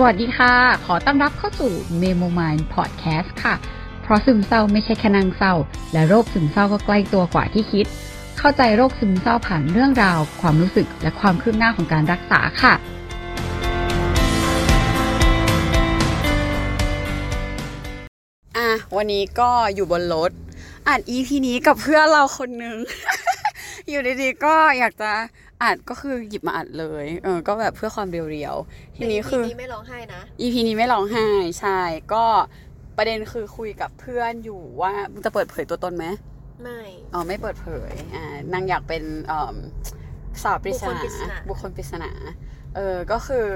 สวัสดีค่ะ ขอต้อนรับเข้าสู่ Memo Mind Podcast ค่ะ เพราะซึมเศร้าไม่ใช่แค่นางเศร้า และโรคซึมเศร้าก็ใกล้ตัวกว่าที่คิด เข้าใจโรคซึมเศร้าผ่านเรื่องราว ความรู้สึกและความคืบหน้าของการรักษาค่ะ อะ วันนี้ก็อยู่บนรถอ่าน EP นี้กับเพื่อนเราคนนึง อยู่ดีๆก็อยากจะ อัดก็คือหยิบมาอัดเลย เออ ก็แบบเพื่อความ real ๆ ทีนี้คือแต่ EP ไม่ร้องไห้นะ EP นี้ไม่ร้องไห้ ใช่ ก็ประเด็นคือคุยกับเพื่อนอยู่ว่ามึงจะเปิดเผยตัวตนไหม ไม่ อ๋อ ไม่เปิดเผย อ่า นางอยากเป็นเอิ่มสาวปริศนาบุคคลปริศนาบุคคลปริศนา เออ ก็คือ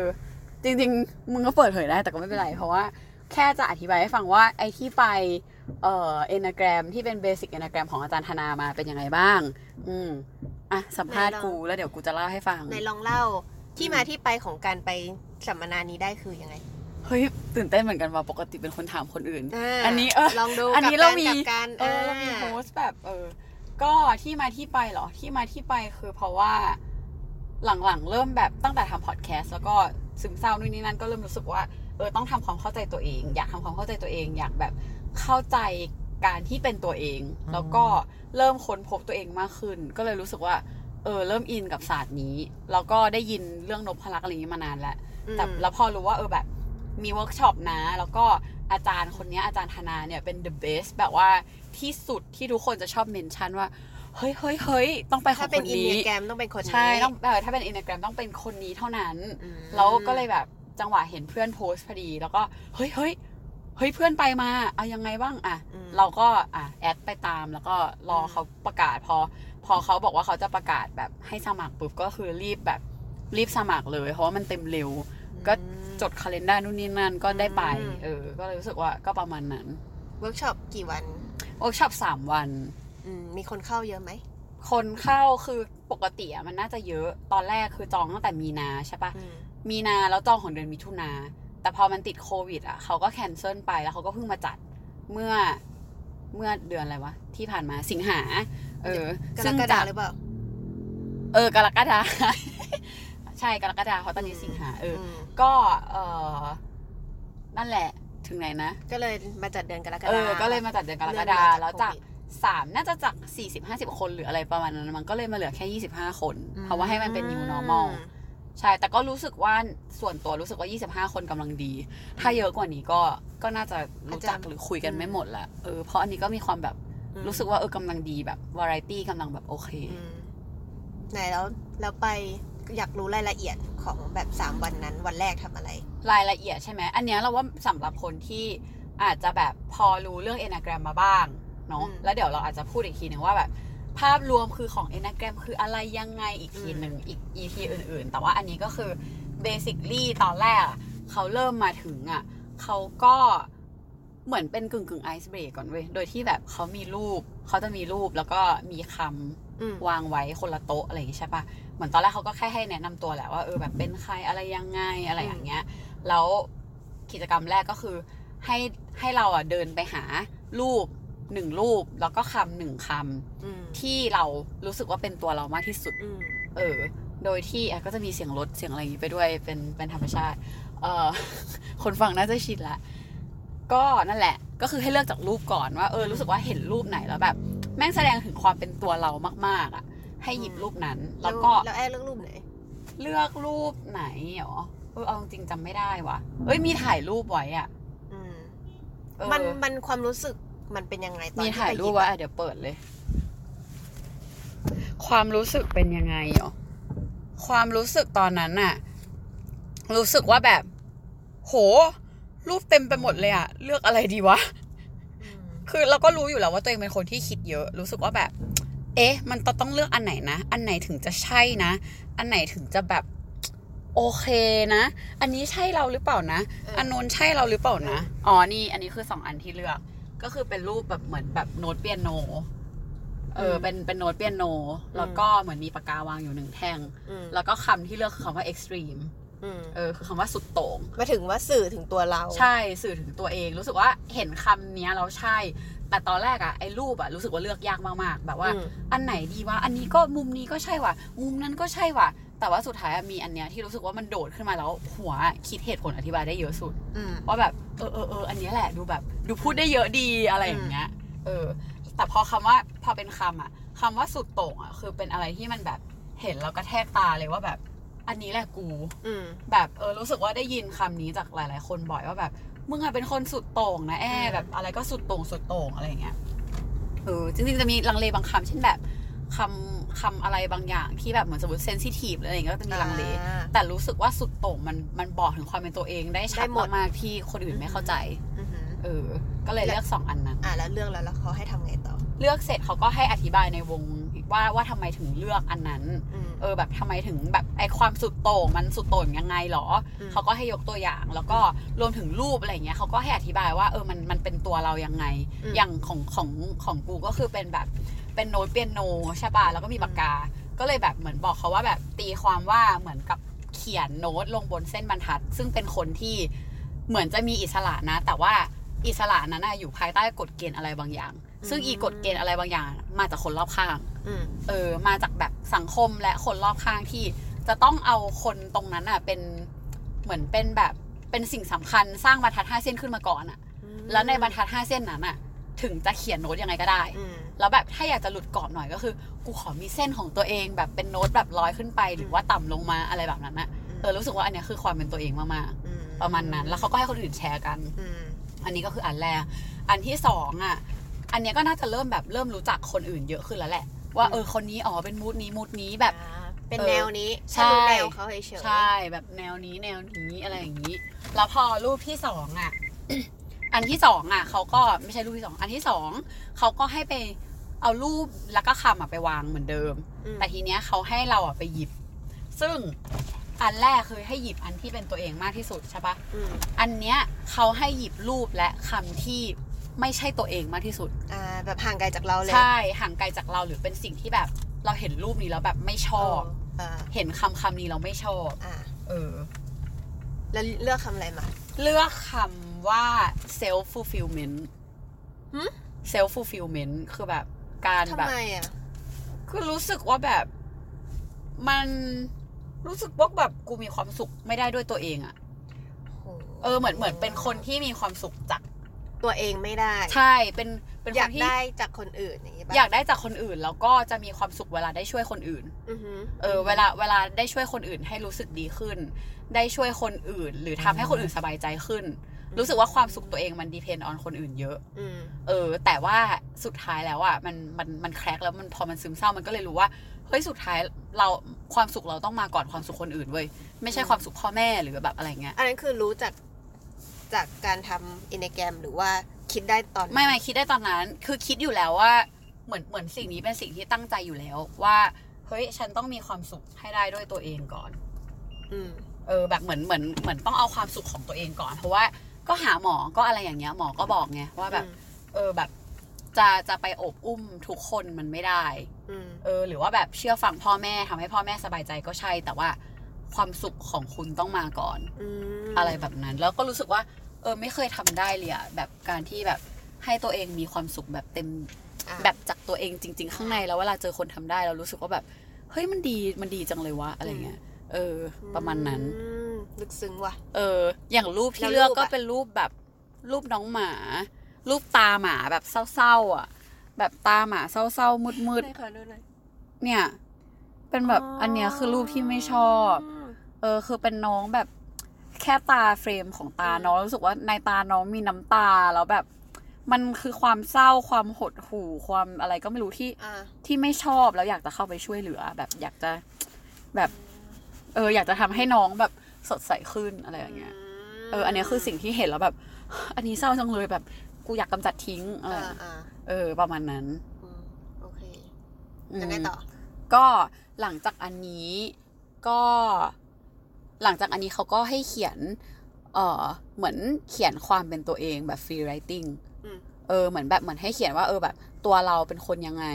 จริงๆ มึงก็เปิดเผยได้แต่ก็ไม่เป็นไร เพราะว่าแค่จะอธิบายให้ฟังว่าไอ้ที่ไปเอ่อ enneagram ที่เป็น basic enneagram ของอาจารย์ธนามาเป็นยังไงบ้าง อืมอะสัมภาษณ์กูแล้วเดี๋ยวกูจะเล่าให้ฟังในลองเล่าที่มาที่ไปของการไปสัมมนานี้ได้คือยังไงเฮ้ยตื่นเต้นเหมือนกันว่าปกติเป็นคนถามคนอื่นาอันนี้เออลองดูอันนี้กับเรากมีกับการเออเรามีโพสต์แบบเออ ก็ที่มาที่ไปเหรอที่มาที่ไปคือเพราะว่า หลังๆ เริ่มแบบตั้งแต่ทำพอดแคสต์แล้วก็ซึมเศร้านู่นนี่นั่นก็เริ่มรู้สึกว่าเออต้องทำความเข้าใจตัวเอง อยากทำความเข้าใจตัวเอง อยากแบบเข้าใจ การที่เป็นตัวเอง แล้วก็เริ่มค้นพบตัวเองมากขึ้น ก็เลยรู้สึกว่า เออ เริ่มอินกับศาสตร์นี้ แล้วก็ได้ยินเรื่องนพลักษณ์อะไรอย่างนี้มานานแล้วอืมแต่แล้วพอรู้ว่าเออแบบมีเวิร์กช็อปนะ แล้วก็อาจารย์คนเนี้ยอาจารย์ธนาเนี่ยเป็น the best แบบว่าที่สุดที่ทุกคนจะชอบ mention ว่า เฮ้ยเฮ้ยเฮ้ยต้องไปขอถ้าเป็นคน enneagram ต้องเป็นคนนี้ ใช่ต้องเออถ้าเป็นอิน a แกรมต้องเป็นคนนี้เท่านั้นอืมแล้วก็เลยแบบจังหวะเห็นเพื่อนโพสต์พอดี แล้วก็เฮ้ยเฮ้ย เฮ้ยเพื่อนไปมาเอายังไงบ้างอะ อืม เราก็อะ add ไปตามแล้วก็รอเขาประกาศพอ พอเขาบอกว่าเขาจะประกาศแบบให้สมัครปุ๊บก็คือรีบแบบรีบสมัครเลย เพราะว่ามันเต็มเร็ว ก็อืมจดคาล endar นู่นนี่นั่นก็ได้ไป อืม เออ ก็เลยรู้สึกว่าก็ประมาณนั้นเวิร์กช็อปกี่วันเวิร์กช็อปสามวัน อืมมีคนเข้าเยอะไหม คนเข้าคือปกติอะมันน่าจะเยอะตอนแรกคือจองตั้งแต่มีนาใช่ปะอืมมีนาแล้วจองของเดือนมิถุนา แต่พอมันติดโควิดอะเขาก็แคนเซิลไปแล้วเขาก็เพิ่งมาจัดเมื่อเมื่อเดือนอะไรวะ ที่ผ่านมาสิงหา เออกรซึ่งกฎาจากหรือเปล่า เออกรกฎาใช่กรกฎาเพราะตอนนี้สิงหา เอออมก็เออนั่นแหละถึงไหนนะ ก็เลยมาจัดเดือนกรกฎาเออก็เลยมาจัดเดือนกรกฎาเลื่อนมาจากแล้วจากโควิดสามน่าจะจากสี่สิบห้าสิบคนหรืออะไรประมาณนั้น มันก็เลยมาเหลือแค่ยี่สิบห้าคน เพราะว่าให้มันเป็น new normal ใช่ แต่ก็รู้สึกว่าส่วนตัวรู้สึกว่า 25 คนกำลังดี ถ้าเยอะกว่านี้ก็ก็น่าจะรู้จักอาจจะหรือคุยกันไม่หมดละเออเพราะอันนี้ก็มีความแบบอืมรู้สึกว่าเออกำลังดีแบบวาไรตี้กำลังแบบโอเคอืมไหนแล้วแล้วไปอยากรู้รายละเอียดของแบบสามวันนั้น วันแรกทำอะไร รายละเอียดใช่ไหมอันเนี้ยเราว่าสำหรับคนที่อาจจะแบบพอรู้เรื่อง Enneagram มาบ้างเนาะอืมแล้วเดี๋ยวเราอาจจะพูดอีกทีหนึ่งว่าแบบ ภาพรวมคือของ Enneagram คืออะไรยังไงอีกทีหนึ่งอีก EP อื่น ๆ แต่ว่าอันนี้ก็คือ basically ตอนแรกอะเขาเริ่มมาถึงอะเขาก็เหมือนเป็นกึ่งกึ่งไอซ์เบรกก่อนเว้ย โดยที่แบบเขามีรูป เขาจะมีรูปแล้วก็มีคำอืมวางไว้คนละโต๊ะอะไรอย่างงี้ใช่ปะเหมือนตอนแรกเขาก็แค่ให้แนะนำตัวแหละว่าเออแบบเป็นใครอะไรยังไงอะไรอย่างเงี้ย แล้วกิจกรรมแรกก็คือให้ให้เราอะเดินไปหารูป หนึ่งรูปแล้วก็คำหนึ่งคอืมำที่เรารู้สึกว่าเป็นตัวเรามากที่สุดอืมเออ โดยที่อะก็จะมีเสียงรถเสียงอะไรอย่างงี้ไปด้วยเป็นเป็นธรรมชาติ เออคนฟังน่าจะชินละ ก็นั่นแหละ ก็คือให้เลือกจากรูปก่อนว่าเออรู้สึกว่าเห็นรูปไหนแล้วแบบ แม่งแสดงถึงความเป็นตัวเรามาก ๆ อะ ให้หยิบรูปนั้น แล้วก็แล้วแอร์เลือกรูปไหน เลือกรูปไหนหรอเออเอาจริงๆจำไม่ได้ว่ะเอ้ยมีถ่ายรูปไว้อะอืมเออมันมันความรู้สึก มันเป็นยังไงตอนมีที่ถ่ายไปหรูยิปบไว้อะเดี๋ยวเปิดเลย ความรู้สึกเป็นยังไงหรอความรู้สึกตอนนั้นน่ะ รู้สึกว่าแบบ โห รูปเต็มไปหมดเลยอะเลือกอะไรดีวะ อืมคือเราก็รู้อยู่แล้วว่าตัวเองเป็นคนที่คิดเยอะ รู้สึกว่าแบบ เอ๊ะ มันต้องต้องเลือกอันไหนนะ อันไหนถึงจะใช่นะ อันไหนถึงจะแบบ โอเคนะ อันนี้ใช่เราหรือเปล่านะ อันโน้นใช่เราหรือเปล่านะ อ๋อ นี่ อันนี้คือสองอันที่เลือก ก็คือเป็นรูปแบบเหมือนแบบโน้ตเปียโน เออ เป็นเป็นโน้ตเปียโน แล้วก็เหมือนมีปากกาวางอยู่หนึ่งแท่งอืมแล้วก็คำที่เลือกคือคำว่า extreme อืมเออคือคำว่าสุดโต่งมาถึงว่าสื่อถึงตัวเรา ใช่สื่อถึงตัวเอง รู้สึกว่าเห็นคำเนี้ยแล้วใช่ แต่ตอนแรกอะไอ้รูปอะรู้สึกว่าเลือกยากมากๆ แบบว่าอืมอันไหนดีวะอันนี้ก็มุมนี้ก็ใช่ว่ะมุมนั้นก็ใช่ว่ะ แต่ว่าสุดท้ายอะมีอันเนี้ยที่รู้สึกว่ามันโดดขึ้นมาแล้วหัวคิดเหตุผลอธิบายได้เยอะสุดอืมว่าแบบเออเออเอออันเนี้ยแหละดูแบบดูพูดได้เยอะดีอะไรอย่างเงี้ย เออ แต่พอคำว่าพอเป็นคำอะคำว่าสุดโต่งอะ คือเป็นอะไรที่มันแบบเห็นแล้วก็แทกตาเลยว่าแบบ อันนี้แหละกูอืมแบบเออรู้สึกว่าได้ยินคำนี้จากหลาย ๆ คนบ่อยว่าแบบมึงอะเป็นคนสุดโต่งนะแออืมแบบอะไรก็สุดโต่งสุดโต่งอะไรอย่างเงี้ยเออจริงๆจะมีลังเลบางคำเช่นแบบ คำคำอะไรบางอย่างที่แบบเหมือนสมมติเซนซิทีฟอะไรอย่างเงี้ยก็จะมีลังเลอ่า แต่รู้สึกว่าสุดโต่งมันมันบอกถึงความเป็นตัวเองได้ชัได้ดหมด มากๆที่คนอื่นไม่เข้าใจ อือหือเออ ก็เลยเลือกสองอันนั้น อ่าแล้วเรื่องแล้วแล้วเขาให้ทำไงต่อเลือกเสร็จเขาก็ให้อธิบายในวงว่าว่าทำไมถึงเลือกอันนั้น อืม เออแบบทำไมถึงแบบไอความสุดโต่งมันสุดโต่งยังไงหรอ อืม เขาก็ให้ยกตัวอย่างแล้วก็รวมถึงรูปอะไรเงี้ยเขาก็ให้อธิบายว่าเออมันมันเป็นตัวเรายังไงอย่างของของของกูก็คือเป็นแบบ เป็นโน้ตเปียโนใช่ป่ะแล้วก็มีปากกา ก็เลยแบบเหมือนบอกเขาว่าแบบตีความว่าเหมือนกับเขียนโน้ตลงบนเส้นบรรทัด ซึ่งเป็นคนที่เหมือนจะมีอิสระนะ แต่ว่าอิสระนั้นนะอยู่ภายใต้กฎเกณฑ์อะไรบางอย่าง ซึ่งอีกฎเกณฑ์อะไรบางอย่าง มาจากคนรอบข้างอืมเออ มาจากแบบสังคมและคนรอบข้างที่จะต้องเอาคนตรงนั้นอะเป็นเหมือนเป็นแบบเป็นสิ่งสำคัญสร้างบรรทัดห้าเส้นขึ้นมาก่อนอะ แล้วในบรรทัดห้าเส้นนั้นอะ ถึงจะเขียนโน้ตยังไงก็ได้อืมแล้วแบบถ้าอยากจะหลุดกรอบหน่อยก็คือ กูขอมีเส้นของตัวเอง แบบเป็นโน้ตแบบร้อยขึ้นไป หรือว่าต่ำลงมาอะไรแบบนั้นอะเออรู้สึกว่าอันเนี้ยคือความเป็นตัวเองมากอืมๆประมาณนั้น แล้วเขาก็ให้คนอื่นแชร์กันอืมอันนี้ก็คืออันแรก อันที่สองอะ อันเนี้ยก็น่าจะเริ่มแบบเริ่มรู้จักคนอื่นเยอะขึ้นแล้วแหละ ว่าเออคนนี้อ๋อเป็นมูดนี้มูดนี้แบบอ่าเป็นเออแนวนี้ใช่ถ้ารู้แนวเขาเฉยๆใช่แบบแนวนี้แนวนี้อะไรอย่างนี้ แล้วพอรูปที่สองอะ อันที่สองอะเขาก็ไม่ใช่รูปที่สองอันที่สองเขาก็ให้ไปเอารูปแล้วก็คำอะไปวางเหมือนเดิม อืม แต่ทีเนี้ยเขาให้เราอะไปหยิบ ซึ่งอันแรกคือให้หยิบอันที่เป็นตัวเองมากที่สุดใช่ปะอืมอันเนี้ยเขาให้หยิบรูปและคำที่ไม่ใช่ตัวเองมากที่สุด อ่าแบบห่างไกลจากเราเลยใช่ห่างไกลจากเราหรือเป็นสิ่งที่แบบเราเห็นรูปนี้แล้วแบบไม่ชอบ เอ่าเห็นคำคำนี้เราไม่ชอบ อ่าเออ แล้วเลือกคำอะไรมา เลือกคำ ว่า self fulfillment หึ self fulfillment คือแบบการทำแบบ ไมอะ คือรู้สึกว่าแบบ มันรู้สึกว่าแบบกูมีความสุขไม่ได้ด้วยตัวเองอะโหเออเหมือนเหมือนเป็นคนที่มีความสุขจากตัวเองไม่ได้ ใช่เป็นเป็นคอยากนที่ได้จากคนอื่นอย่างงี้ป่ะอยากได้จากคนอื่น แล้วก็จะมีความสุขเวลาได้ช่วยคนอื่น อือหือเออเวลาเวลาได้ช่วยคนอื่นให้รู้สึกดีขึ้น ได้ช่วยคนอื่น หรือทำให้คนอื่นสบายใจขึ้น รู้สึกว่าความสุขตัวเองมันดีเพนออนคนอื่นเยอะอืมเออ แต่ว่าสุดท้ายแล้วอะมันมันมันแครกแล้วมันพอมันซึมเศร้ามันก็เลยรู้ว่าเฮ้ยสุดท้ายเราความสุขเราต้องมาก่อนความสุขคนอื่นเว้ยไม่ใช่ความสุขพ่อแม่หรือแบบอะไรเงี้ยอันนั้นคือรู้จากจากการทำอินแกรมหรือว่าคิดได้ตอนไม่ไม่คิดได้ตอนนั้น คือคิดอยู่แล้วว่าเหมือนเหมือนสิ่งนี้เป็นสิ่งที่ตั้งใจอยู่แล้วว่าเฮ้ยฉันต้องมีความสุขให้ได้ด้วยตัวเองก่อน อืมเออแบบเหมือนเหมือนเหมือนต้องเอาความสุขของตัวเองก่อน เพราะว่า ก็หาหมอก็อะไรอย่างเงี้ยหมอก็บอกไงว่าแบบ เออแบบจะจะไปโอบอุ้มทุกคนมันไม่ได้อืมเออ หรือว่าแบบเชื่อฟังพ่อแม่ทำให้พ่อแม่สบายใจก็ใช่ แต่ว่าความสุขของคุณต้องมาก่อนอืมอะไรแบบนั้น แล้วก็รู้สึกว่า เออ ไม่เคยทำได้เลยอะแบบการที่แบบให้ตัวเองมีความสุขแบบเต็มอะแบบจากตัวเองจริง ๆ ข้างในแล้วเวลาเจอคนทำได้เรารู้สึกว่าแบบ เฮ้ยมันดีมันดีจังเลยวะอะไรเงี้ยเออ ประมาณนั้นอืม ลึกซึ้งว่ะ เออ อย่างรูปที่แล้วเลือกรูปก็อะเป็นรูปแบบรูปน้องหมา รูปตาหมาแบบเศร้าๆอะ แบบตาหมาเศร้าๆมืดไหนขอดูหน่อยๆเนี่ย เป็นแบบอันเนี้ยคือรูปที่ไม่ชอบมเออ คือเป็นน้องแบบแค่ตาเฟรมของตาน้องรู้สึกว่าในตาน้องมีน้ำตาแล้วแบบ มันคือความเศร้าความหดหู่ความอะไรก็ไม่รู้ที่อ่าที่ไม่ชอบแล้วอยากจะเข้าไปช่วยเหลือ แบบอยากจะแบบ เออ อยากจะทำให้น้องแบบ สดใสขึ้นอะไรอย่างเงี้ยเอออันเนี้ยคือสิ่งที่เห็นแล้วแบบ อันนี้เศร้าจังเลยแบบกูอยากกำจัดทิ้งอะไรอ่าอ่าเออ ประมาณนั้นอืมโอเคอืมยังไงต่อ ก็หลังจากอันนี้ก็หลังจากอันนี้เขาก็ให้เขียน เออเหมือนเขียนความเป็นตัวเองแบบ free writing อืมเออเหมือนแบบเหมือนให้เขียนว่าเออแบบ ตัวเราเป็นคนยังไง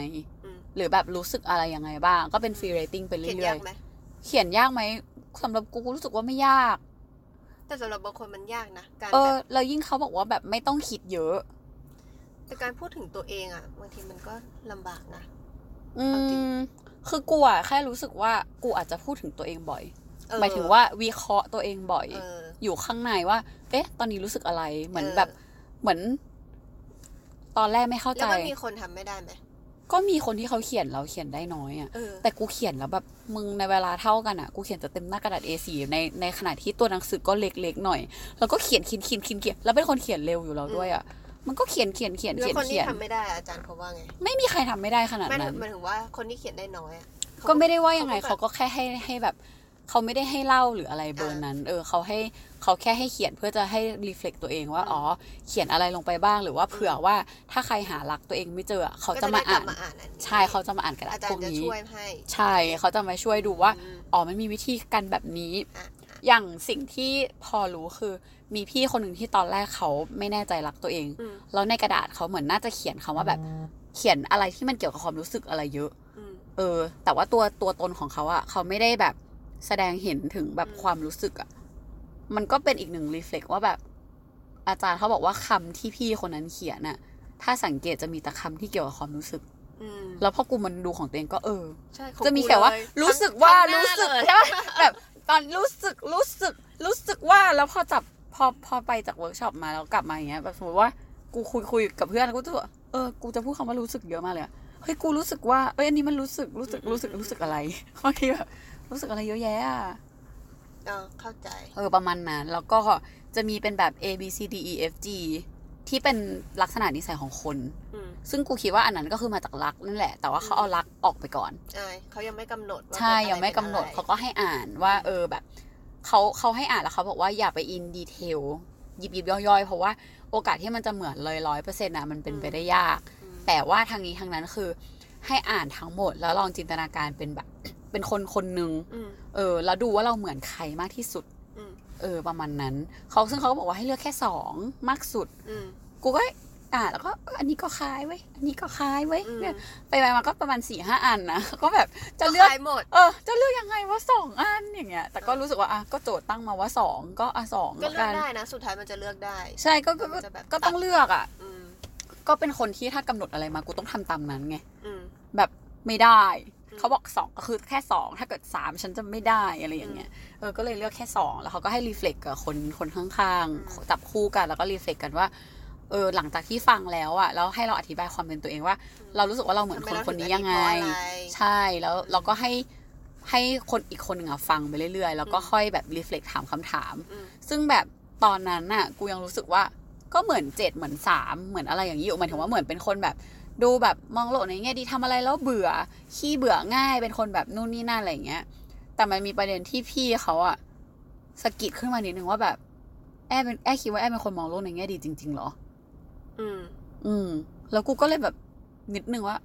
อืมหรือแบบรู้สึกอะไรยังไงบ้าง ก็เป็น free writing ไปเขียนเรื่อยยากไหมๆเขียนยากไหม สำหรับกูกูรู้สึกว่าไม่ยาก แต่สำหรับบางคนมันยากนะการเอแบอบแล้วยิ่งเขาบอกว่าแบบไม่ต้องคิดเยอะ แต่การพูดถึงตัวเองอะบางทีมันก็ลำบากนะอืเอาจริงมคือกูอะแค่รู้สึกว่ากูอาจจะพูดถึงตัวเองบ่อยเออหมายถึงว่าวิเคราะห์ตัวเองบ่อยเอออยู่ข้างในว่า เอ๊ะ ตอนนี้รู้สึกอะไรเหมือนเออแบบเหมือน ตอนแรกไม่เข้าแล้ใจวมันมีคนทำไม่ได้ไหม ก็มีคนที่เขาเขียนเราเขียนได้น้อยอะเออแต่กูเขียนแล้วแบบมึงในเวลาเท่ากันอะกูเขียนจะเต็มหน้ากระดาษ A4 ในในขณะที่ตัวหนังสือก็เล็กๆหน่อย แล้วก็เขียนเขียนเขียนเขียนเขียนแล้วเป็นคนเขียนเร็วอยู่แล้วด้วยอะมันก็เขียนเขียนเขียนแล้วเขียนคนเขีที่ยนทำไม่ได้อาจารย์เขาว่าไง ไม่มีใครทำไม่ได้ขนาดไม่นั้นหมายถึงว่าคนที่เขียนได้น้อยอะเขาก็ไม่ได้ว่ายังไงเขาเขาก็แบบก็แค่ให้ให้แบบ เขาไม่ได้ให้เล่าหรืออะไรเบอร์นั้น เออเขาให้เขาแค่ให้เขียนเพื่อจะให้รีเฟล็กตัวเองว่าอืมอ๋อเขียนอะไรลงไปบ้างหรือว่าเผื่อว่าถ้าใครหารักตัวเองไม่เจอเขาก็จะจะมาได้กลัอ่าบนมาอ่านอันนี้ใช่เขาจะมาอ่านกระดาอาษจารพวกย์จะนี้ช่วยให้ใช่เขาจะมาช่วยดูว่าอืมอ๋อมันมีวิธีการแบบนี้อะอย่างสิ่งที่พอรู้คือมีพี่คนหนึ่งที่ตอนแรกเขาไม่แน่ใจรักตัวเองอืมแล้วในกระดาษเขาเหมือนน่าจะเขียนคำว่าแบบเขียนอะไรที่มันเกี่ยวกับความรู้สึกอะไรเยอะอืมเออ แต่ว่าตัวตัวตนของเขาอะเขาไม่ได้แบบ แสดงเห็นถึงแบบอืมความรู้สึกอะมันก็เป็นอีกหนึ่งรีเฟล็กว่าแบบ อาจารย์เขาบอกว่าคำที่พี่คนนั้นเขียนน่ะ ถ้าสังเกตจะมีแต่คำที่เกี่ยวกับความรู้สึกอืมแล้วพอกูมันดูของตัวเองก็เออใช่ของจะมีกูแค่ว่าเลยรู้สึกว่าทั้งหน้รู้สึกเลยใช่ปะแบบตอนรู้สึกรู้สึก รู้สึกว่าแล้วพอจับพอพอไปจากเวิร์กช็อปมาแล้วกลับมาอย่างเงี้ยแบบสมมติว่ากูคุยคุยกับเพื่อนแล้วกูจะบอกเออกูจะพูดคำว่ารู้สึกเยอะมากเลยอะเฮ้ยกูรู้สึกว่าเอ้ยอันนี้มันรู้สึกรู้สึกรู้สึกรู้สึกอะไรบางทีแบบ รู้สึกอะไรเยอะแยะอะเออเข้าใจ เออประมาณนั้นแล้วก็จะมีเป็นแบบ A B C D E F G ที่เป็นลักษณะนิสัยของคนอืมซึ่งกูคิดว่าอันนั้นก็คือมาจากรักนั่นแหละ แต่ว่าเขาเอารักออกไปก่อนใช่เขายังไม่กำหนดว่าใช่เป็นอะรยังไม่กำหนดป็อะรเขาก็ให้อ่านว่า เออแบบเขาเขาให้อ่านแล้วเขาบอกว่าอย่าไปอินดีเทลยิบยิบย่อยๆ เพราะว่าโอกาสที่มันจะเหมือนเลยร้อยเปอร์เซ็นต์นะมันเป็นไปได้ยากอืมแต่ว่าทางนี้ทางนั้นคือให้อ่านทั้งหมดแล้วลองจินตนาการเป็นแบบ เป็นคนคนหนึ่งอืมเออ แล้วดูว่าเราเหมือนใครมากที่สุดอืมเออ ประมาณนั้นเขาซึ่งเขาก็บอกว่าให้เลือกแค่สองมากสุดอืมกูก็อ่านแล้วก็เอออันนี้ก็คล้ายเว้ยอันนี้ก็คล้ายเว้ยอืมเนี่ยไปไปมาก็ประมาณสี่ห้าอันนะก็แบบจะก็เลือกขายหมดเออจะเลือกยังไงว่าสองอันอย่างเงี้ย แต่ก็รู้สึกว่าอะก็โจทย์ตั้งมาว่าสองก็อะสองก็แล้วเลือกกันได้นะ สุดท้ายมันจะเลือกได้ ใช่ก็ก็มันจะแบบก็ต้องเลือกอะอืมก็เป็นคนที่ถ้ากำหนดอะไรมากูต้องทำตามนั้นไงอืมแบบไม่ได้อืม เขาบอกสองก็คือแค่สองถ้าเกิดสามฉันจะไม่ได้อะไรอย่างเงี้ยเออก็เลยเลือกแค่สองแล้วเขาก็ให้รีเฟล็กกับคนคนข้างอืมๆจับคู่กันแล้วก็รีเฟล็กกันว่าเออหลังจากที่ฟังแล้วอะแล้วให้เราอธิบายความเป็นตัวเองว่า เรารู้สึกว่าเราเหมือนคนคนนี้ยังไงทำมเราถึอันนี้เพราะอะไรใช่แล้วเราก็ให้ให้คนอีกคนหนึ่งอะฟังไปเรื่อยๆ แล้วก็อืมค่อยแบบรีเฟล็กถามคำถามอืมซึ่งแบบตอนนั้นน่ะ กูยังรู้สึกว่าก็เหมือนเจ็ดเหมือนสามเหมือนอะไรอย่างนี้อยู่หมายถึงว่าเหมือนเป็นคนแบบ ดูแบบมองโลกในแง่ดีทำอะไรแล้วเบื่อขี้เบื่อง่ายเป็นคนแบบนู่นนี่นั่นอะไรอย่างเงี้ย แต่มันมีประเด็นที่พี่เขาอะสะกิดขึ้นมานิดนึงว่าแบบ แอบเป็นแอบคิดว่าแอบเป็นคนมองโลกในแง่ดีจริงๆเหรอ อืม อืม แล้วกูก็เลยแบบนิดนึงว่า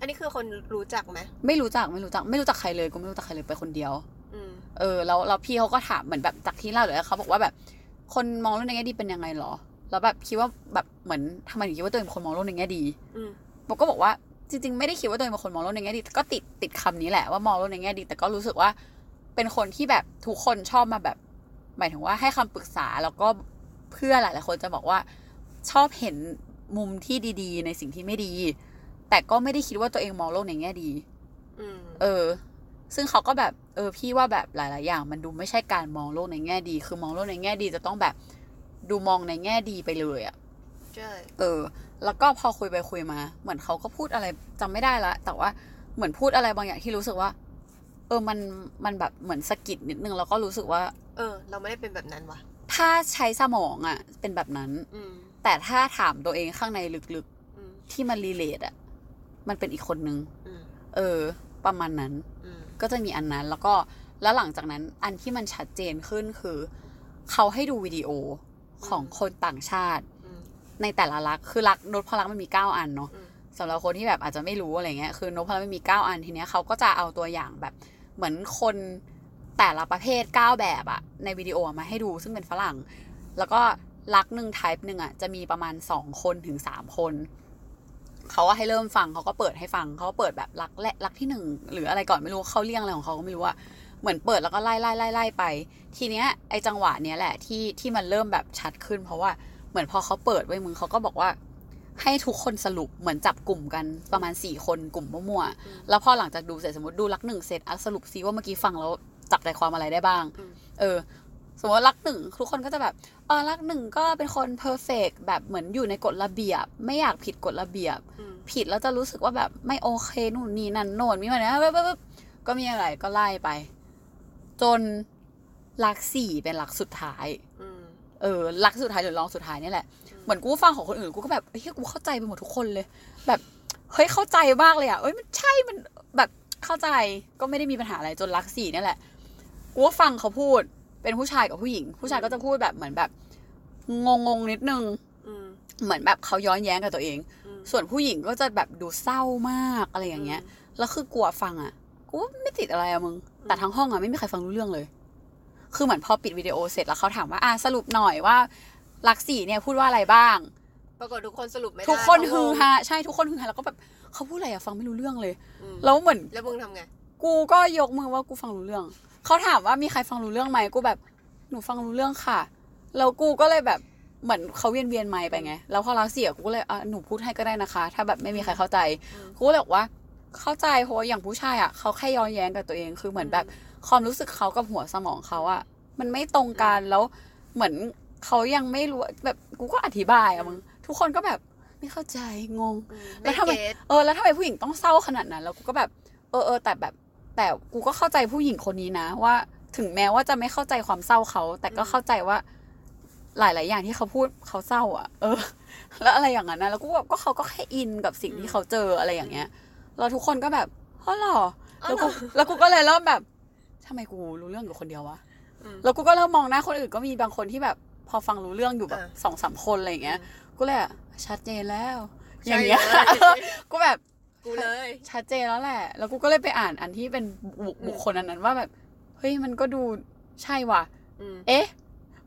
อันนี้คือคนรู้จักไหมไม่รู้จักไม่รู้จัก ไม่รู้จักใครเลยกูไม่รู้จักใครเลยไปคนเดียวอืมเออแล้วแล้วพี่เขาก็ถามเหมือนแบบจากที่เล่าเลยเขาบอกว่าแบบ คนมองโลกในแง่ดีเป็นยังไงหรอ แล้วแบบคิดว่าแบบเหมือนทำไมถึงคิดว่าตัวเองเป็นคนมองโลกในแง่ดี อืมผมก็บอกว่าจริง ๆ ไม่ได้คิดว่าตัวเองเป็นคนมองโลกในแง่ดีก็ติดติดคำนี้แหละว่ามองโลกในแง่ดี แต่ก็รู้สึกว่าเป็นคนที่แบบทุกคนชอบมาแบบ หมายถึงว่าให้คำปรึกษาแล้วก็เพื่อนหลายๆคนจะบอกว่าชอบเห็นมุมที่ดี ๆ ในสิ่งที่ไม่ดี แต่ก็ไม่ได้คิดว่าตัวเองมองโลกในแง่ดีอืมเออ ซึ่งเขาก็แบบ เออ พี่ว่าแบบหลาย ๆ อย่าง มันดูไม่ใช่การมองโลกในแง่ดี คือมองโลกในแง่ดีจะต้องแบบ ดูมองในแง่ดีไปเลยอะใช่ เออ แล้วก็พอคุยไปคุยมา เหมือนเขาก็พูดอะไรจำไม่ได้ละ แต่ว่าเหมือนพูดอะไรบางอย่างที่รู้สึกว่า เออมันมันแบบเหมือนสะกิดนิดนึงแล้วก็รู้สึกว่า เออ เราไม่ได้เป็นแบบนั้นว่ะถ้าใช้สมองอะเป็นแบบนั้นอืมแต่ถ้าถามตัวเองข้างในลึกอืมๆที่มันรีเลทอะมันเป็นอีกคนนึงอืมเออ ประมาณนั้นอืมก็จะมีอันนั้น แล้วก็แล้วหลังจากนั้นอันที่มันชัดเจนขึ้นคือ เขาให้ดูวิดีโอของคนต่างชาติอืม ในแต่ละลักษณ์คือลักษณ์นพลักษณ์มันมีเก้าอันเนาะอืมสำหรับคนที่แบบอาจจะไม่รู้อะไรเงี้ยคือนพลักษณ์มันมีเก้าอันทีเนี้ยเขาก็จะเอาตัวอย่างแบบเหมือนคนแต่ละประเภทเก้าแบบอะในวิดีโอมาให้ดูซึ่งเป็นฝรั่ง แล้วก็ลักษณ์หนึ่ง type หนึ่งอะจะมีประมาณสองคนถึงสามคนเขาก็ให้เริ่มฟังเขาก็เปิดให้ฟังเขาก็เปิดแบบลักแรกลักที่หนึ่งหรืออะไรก่อนไม่รู้เขาเรียงอะไรของเขาก็ไม่รู้อะเหมือนเปิดแล้วก็ไล่ไล่ไล่ไล่ไป ทีเนี้ยไอจังหวะเนี้ยแหละที่ที่มันเริ่มแบบชัดขึ้น เพราะว่า เหมือนพอเขาเปิดไว้มึงเขาก็บอกว่า ให้ทุกคนสรุปเหมือนจับกลุ่มกันประมาณสี่คนกลุ่มมั่วอืมๆแล้วพอหลังจากดูเสร็จสมมติดูรักหนึ่งเสร็จอะสรุปซิว่าเมื่อกี้ฟังแล้วจับใจความอะไรได้บ้างอืมเออ สมมติว่ารักหนึ่งทุกคนก็จะแบบเออรักหนึ่งก็เป็นคนเพอร์เฟกแบบเหมือนอยู่ในกฎระเบียบ ไม่อยากผิดกฎระเบียบอืมผิดแล้วจะรู้สึกว่าแบบไม่โอเคนู่นนี่นั่นโน่นมีอะไรนะปึ๊บปึ๊บปึ๊บก็มีอะไรก็ไล่ไป จนรักสี่เป็นรักสุดท้ายอืม เออรักสุดท้ายหรือรองสุดท้ายนี่แหละเหมือนกูฟังของคนอื่นกูก็แบบเฮ้ยกูเข้าใจไปหมดทุกคนเลย แบบเฮ้ยเข้าใจมากเลยอะเอ้ยมันใช่มันแบบเข้าใจก็ไม่ได้มีปัญหาอะไรจนรักสี่นี่แหละกูก็ฟังเขาพูดเป็นผู้ชายกับผู้หญิง ผู้ชายก็จะพูดแบบเหมือนแบบงงงๆนิดนึงอืมเหมือนแบบเขาย้อนแย้งกับตัวเองอืมส่วนผู้หญิงก็จะแบบดูเศร้ามากอะไรอย่างเงี้ย แล้วคือกลัวฟังอะ กูว่าไม่ติดอะไรอะมึง แต่ทั้งห้องอะไม่มีใครฟังรู้เรื่องเลย คือเหมือนพอปิดวิดีโอเสร็จแล้วเขาถามว่าอะสรุปหน่อยว่าลักสี่เนี่ยพูดว่าอะไรบ้าง ปรากฏทุกคนสรุปไม่ได้ทุกคนเขาฮืงองฮาใช่ทุกคนฮือฮาแล้วก็แบบเขาพูดอะไรอะฟังไม่รู้เรื่องเลยอืมแล้วเหมือนแล้วมึงทำไงกูก็ยกมือว่ากูฟังรู้เรื่องเขาถามว่ามีใครฟังรู้เรื่องไหมกูแบบหนูฟังรู้เรื่องค่ะแล้วกูก็เลยแบบเหมือนเขาเวียนเวียนไมค์ไปไง แล้วพอรักเสียกูก็เลยอะหนูพูดให้ก็ได้นะคะ ถ้าแบบไม่มีใครเข้าใจอืมกูก็เลยบอกว่า เข้าใจเพราะว่าอย่างผู้ชายอะเขาแค่ย้อนแย้งกับตัวเอง คือเหมือนแบบ ความรู้สึกเขากับหัวสมองเขาอะมันไม่ตรงกันแล้วเหมือนเขายังไม่รู้แบบกูก็อธิบายอะมึงทุกคนก็แบบไม่เข้าใจงงอืมแล้วทำไมเก็ตเออแล้วทำไมผู้หญิงต้องเศร้าขนาดนั้น แล้วกูก็แบบ เออเออแต่แบบ แต่กูก็เข้าใจผู้หญิงคนนี้นะ ว่าถึงแม้ว่าจะไม่เข้าใจความเศร้าเขา แต่ก็เข้าใจว่า หลาย ๆ อย่างที่เขาพูดเขาเศร้า อะ เออ แล้วอะไรอย่างนั้นนะแล้วกูแบบก็เขาก็แค่อินกับสิ่งที่เขาเจออะไรอย่างเงี้ยแล้วทุกคนก็แบบเฮ้อหรอแล้วกูแล้วกูก็เลยเริ่มแบบ ทำไมกูรู้เรื่องอยู่คนเดียววะอืมแล้วกูก็เริ่มมองหน้าคนอื่นก็มีบางคนที่แบบ พอฟังรู้เรื่องอยู่แบบอ่าสองสามคนอะไรอย่างเงี้ย กูเลยอะชัดเจนแล้วใช่อย่างเงี้ยเลยกูแบบกูเลย ชัดเจนแล้วแหละ แล้วกูก็เลยไปอ่านอันที่เป็นบุคอืมบุคคลอันนั้นว่าแบบ เฮ้ยมันก็ดูใช่ว่ะอืมเอ๊ะ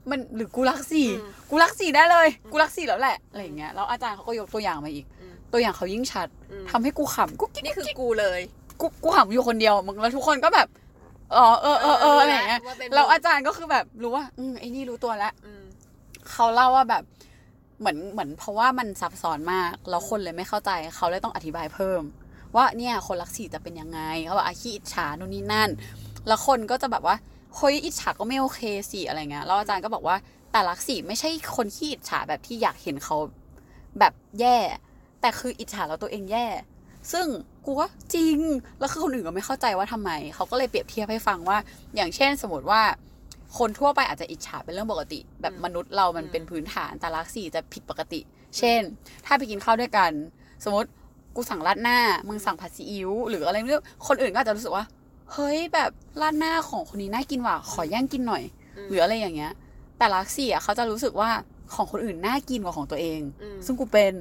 มันหรือกูรักสี่อืมกูรักสี่ได้เลยอืมกูรักสี่แล้วแหละอะไรอย่างเงี้ยแล้วอาจารย์เขาก็ยกตัวอย่างมาอีกอืมตัวอย่างเขายิ่งชัดอืมทำให้กูขำกูกิ๊กนี่คือกูเลย กูกูขำอยู่คนเดียวมึงแล้วทุกคนก็แบบ อ๋อเออเออเอออะไรอย่างเงี้ยว่าเป็นแล้วอาจารย์ก็คือแบบรู้ว่าอืมไอ้นี่รู้ตัวแล้วอืม เขาเล่าว่าแบบเหมือนเหมือนเพราะว่ามันซับซ้อนมากแล้วคนเลยไม่เข้าใจเขาเลยต้องอธิบายเพิ่ม ว่าเนี่ยคนรักสีจะเป็นยังไงเขาบอกอาขี้อิจฉานู่นนี่นั่น แล้วคนก็จะแบบว่าเฮ้ยอิจฉาก็ไม่โอเคสิอะไรเงี้ยแล้วอาจารย์ก็บอกว่าแต่รักสีไม่ใช่คนขี้อิจฉาแบบที่อยากเห็นเขาแบบแย่ แต่คืออิจฉาแล้วตัวเองแย่ ซึ่งกูก็จริง แล้วคือคนอื่นก็ไม่เข้าใจว่าทำไม เขาก็เลยเปรียบเทียบให้ฟังว่า อย่างเช่นสมมติว่า คนทั่วไปอาจจะอิจฉาเป็นเรื่องปกติ แบบมนุษย์เรามันเป็นพื้นฐานแต่รักสี่จะผิดปกติ เช่น ถ้าไปกินข้าวด้วยกัน สมมติกูสั่งราดหน้า มึงสั่งผัดซีอิ๊วหรืออะไรไม่รู้คนอื่นก็อาจจะรู้สึกว่า เฮ้ยแบบราดหน้าของคนนี้น่ากินว่ะขอแย่งกินหน่อย หรืออะไรอย่างเงี้ย แต่รักสี่อะเขาจะรู้สึกว่าของคนอื่นน่ากินกว่าของตัวเองอืมซึ่งกูเป็น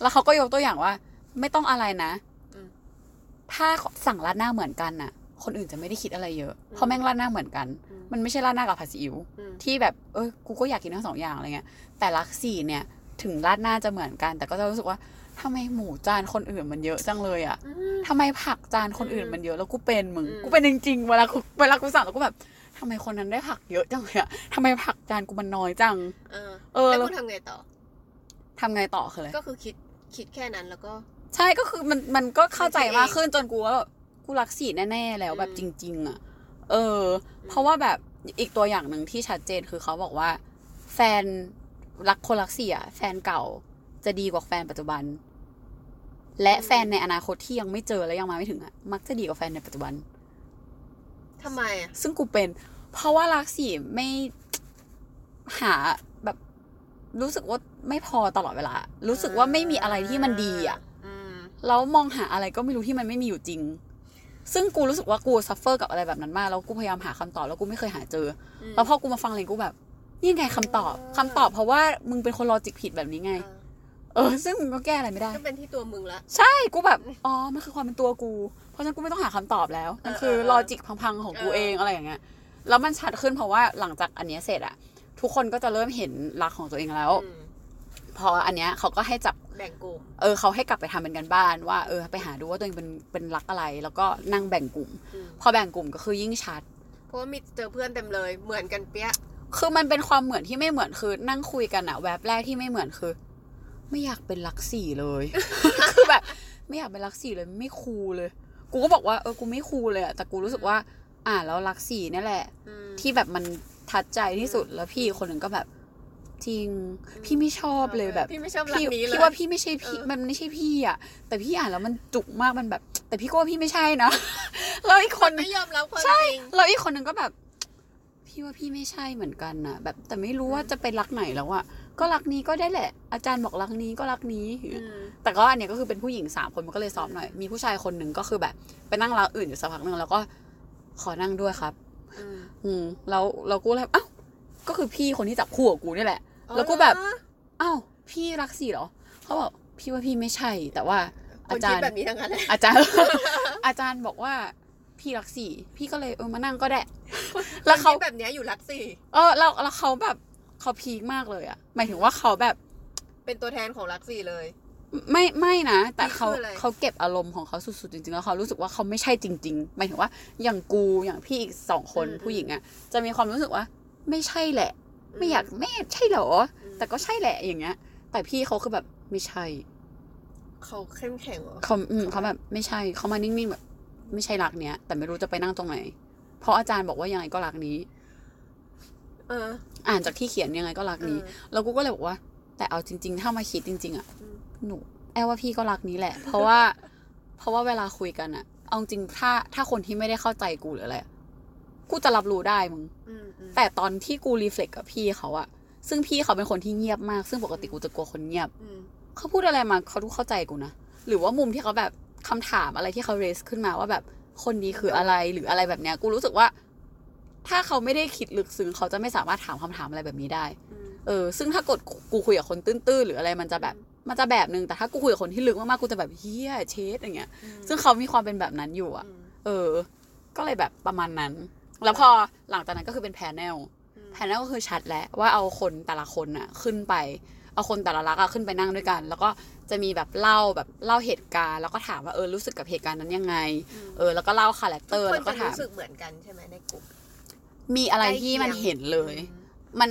แล้วเขาก็ยกตัวอย่างว่า ไม่ต้องอะไรนะอืมถ้าสั่งราดหน้าเหมือนกันน่ะ คนอื่นจะไม่ได้คิดอะไรเยอะ เพราะแม่งราดหน้าเหมือนกันอืมมันไม่ใช่ราดหน้ากับผัดซีอิ๊วอืมที่แบบเออกูก็อยากกินทั้งสองอย่างอะไรเงี้ย แต่รักสี่เนี่ย ถึงราดหน้าจะเหมือนกัน แต่ก็จะรู้สึกว่าทำไมหมูจานคนอื่นมันเยอะจังเลยอะอืมทำไมผักจานคนอื่นมันเยอะแล้วกูเป็นมึงอืมกูเป็นจริงๆ เวลากูเวลากูสั่งแล้วกูแบบทำไมคนนั้นได้ผักเยอะจังเลยอะทำไมผักจานกูมันน้อยจัง เออเออแล้วมึงทำไงต่อทำไงต่อคืออะไร ก็คือคิดคิดแค่นั้นแล้วก็ ใช่ก็คือมันมันก็เข้าใจมันคิดเองมากขึ้นจนกูว่ากูรักสีแน่ๆแล้วแบบอืจมริง ๆ อะ เออ เพราะว่าแบบอีกตัวอย่างหนึ่งที่ชัดเจนคือเขาบอกว่า แฟนรักคนรักสีอะแฟนเก่าจะดีกว่าแฟนปัจจุบัน และแฟนในอนาคตที่ยังไม่เจอและยังมาไม่ถึงอะมักจะดีกว่าแฟนในปัจจุบันทำไมอะซึ่งกูเป็น เพราะว่าลักษณ์สี่มันหาแบบ รู้สึกว่าไม่พอตลอดเวลา รู้สึกว่าไม่มีอะไรที่มันดีอะอืม แล้วมองหาอะไรก็ไม่รู้ที่มันไม่มีอยู่จริง ซึ่งกูรู้สึกว่ากู suffer กับอะไรแบบนั้นมากแล้วกูพยายามหาคำตอบแล้วกูไม่เคยหาเจออืมแล้วพอกูมาฟังเลยกูแบบนี่ไงคำตอบคำตอบเพราะว่ามึงเป็นคน logic ผิดแบบนี้ไงเออเออ ซึ่งมึงก็แก้อะไรไม่ได้ก็เป็นที่ตัวมึงละใช่กูแบบอ๋อมันคือความเป็นตัวกู เพราะฉะนั้นกูไม่ต้องหาคำตอบแล้วมันคือเออเออลอจิกพังๆของกูเออเองอะไรอย่างเงี้ยแล้วมันชัดขึ้นเพราะว่าหลังจากอันเนี้ยเสร็จอะทุกคนก็จะเริ่มเห็นรักของตัวเองแล้วอืม พออันเนี้ยเขาก็ให้จับแบ่งกลุ่ม เออเขาให้กลับไปทำเป็นกันบ้านว่าเออไปหาดูว่าตัวเองเป็นเป็นรักอะไร แล้วก็นั่งแบ่งกลุ่มอืมพอแบ่งกลุ่มก็คือยิ่งชัด เพราะว่ามีเจอเพื่อนเต็มเลยเหมือนกันเปี้ยะคือมันเป็นความเหมือนที่ไม่เหมือนคือ นั่งคุยกันอะแวบแรกที่ไม่เหมือนคือ ไม่อยากเป็นรักสี่เลยคือแบบไม่อยากเป็นรักสี่เลยไม่คูลเลย กูก็บอกว่าเออกูไม่คูลเลยอะแต่กูรู้สึกว่า อ่านแล้วรักสี่นี่แหละอืมที่แบบมันทัดใจที่สุดแล้วพี่คนหนึ่งก็แบบ จริง พี่ไม่ชอบเลยแบบพี่ไม่ชอบรักพี่นี้เลยพี่ว่าพี่ไม่ใช่พี่เออมันไม่ใช่พี่อะ แต่พี่อ่านแล้วมันจุกมากมันแบบ แต่พี่ก็ว่าพี่ไม่ใช่นะแล้วอีกคนไม่ยอมรับความใช่จริงแล้วอีกคนหนึ่งก็แบบ พี่ว่าพี่ไม่ใช่เหมือนกันนะแบบ แต่ไม่รู้ว่าจะไปรักไหนแล้วอะก็รักนี้ก็ได้แหละ อาจารย์บอกรักนี้ก็รักนี้อืมแต่ก็อันเนี้ยก็คือเป็นผู้หญิงสามคนมันก็เลยซอฟต์หน่อย มีผู้ชายคนหนึ่งก็คือแบบ ไปนั่งร้านอื่นอยู่สักพักหนึ่งแล้วก็ขอนั่งด้วยครับอืมอืมแล้วเรากูเลยอ้าวก็คือพี่คนที่จับคู่กับกูนี่แหละ แล้วกูแบบอ้าวพี่รักสี่เหรอเขาบอกพี่ว่าพี่ไม่ใช่ แต่ว่าคอานจาคิดรย์แบบนี้ทั้งนั้นเลยอาจารย์ อาจารย์บอกว่าพี่รักสี่ พี่ก็เลยเออมานั่งก็ได้ แล้วเขาคนคิดแบบเนี้ยอยู่รักสี่เออแล้วแล้วเขาแบบเขาพีคมากเลยอะหมายถึงว่าเขาแบบ เป็นตัวแทนของรักสี่เลย ไม่ไม่นะ แต่เขานี่คืออะไรเขาเก็บอารมณ์ของเขาสุดๆจริงๆแล้วเขารู้สึกว่าเขาไม่ใช่จริง ๆ หมายถึงว่าอย่างกูอย่างพี่อีกสองคนผู้หญิงอะจะมีความรู้สึกว่า ไม่ใช่แหละ ไม่อยากแม่ใช่เหรอ แต่ก็ใช่แหละอย่างเงี้ย แต่พี่เขาคือแบบไม่ใช่ เขาเข้มแข็งเหรอเขาอืมเขาแบบไม่ใช่เขามานิ่งๆแบบ ไม่ใช่รักเนี้ย แต่ไม่รู้จะไปนั่งตรงไหน เพราะอาจารย์บอกว่ายังไงก็รักนี้เอออ่านจากที่เขียนยังไงก็รักนี้เออแล้วกูก็เลยบอกว่า แต่เอาจริง ๆ ถ้ามาคิดจริง ๆอะอืมหนู แอบว่าพี่ก็รักนี้แหละ เพราะว่า เพราะว่าเวลาคุยกันอะเอาจริงถ้าถ้าคนที่ไม่ได้เข้าใจกูหรืออะไรอะ กูจะรับรู้ได้มึงอืมอืมแต่ตอนที่กูรีเฟล็กกับพี่เขาอะซึ่งพี่เขาเป็นคนที่เงียบมาก ซึ่งปกติกูจะกลัวคนเงียบอืมเขาพูดอะไรมาเขาทุกเข้าใจกูนะ หรือว่ามุมที่เขาแบบคำถามอะไรที่เขาเรสขึ้นมาว่าแบบคนดีคืออะไรหรืออะไรแบบเนี้ย กูรู้สึกว่า ถ้าเขาไม่ได้คิดลึกซึ้งเขาจะไม่สามารถถามคำถามอะไรแบบนี้ได้อืมเออ ซึ่งถ้ากดกูคุยกับคนตื้นๆหรืออะไรมันจะแบบมันจะแบบนึงแต่ถ้ากูคุยกับคนที่ลึกมากๆกูจะแบบเฮียเชดอย่างเงี้ย ซึ่งเขามีความเป็นแบบนั้นอยู่อะอืมเออ ก็เลยแบบประมาณนั้น แล้วพอหลังจากนั้นก็คือเป็นแพนเนลอืมแพนเนลก็คือชัดแล้วว่าเอาคนแต่ละคนน่ะขึ้นไป เอาคนแต่ละลักษณ์อะขึ้นไปนั่งด้วยกัน แล้วก็จะมีแบบเล่าแบบเล่าเหตุการณ์แล้วก็ถามว่าเออรู้สึกกับเหตุการณ์นั้นยังไง เออแล้วก็เล่า character แล้วก็จะถามทุกคนรู้สึกเหมือนกันใช่ไหมในกลุ่มมีอะไรที่มันเห็นเลยอืมมัน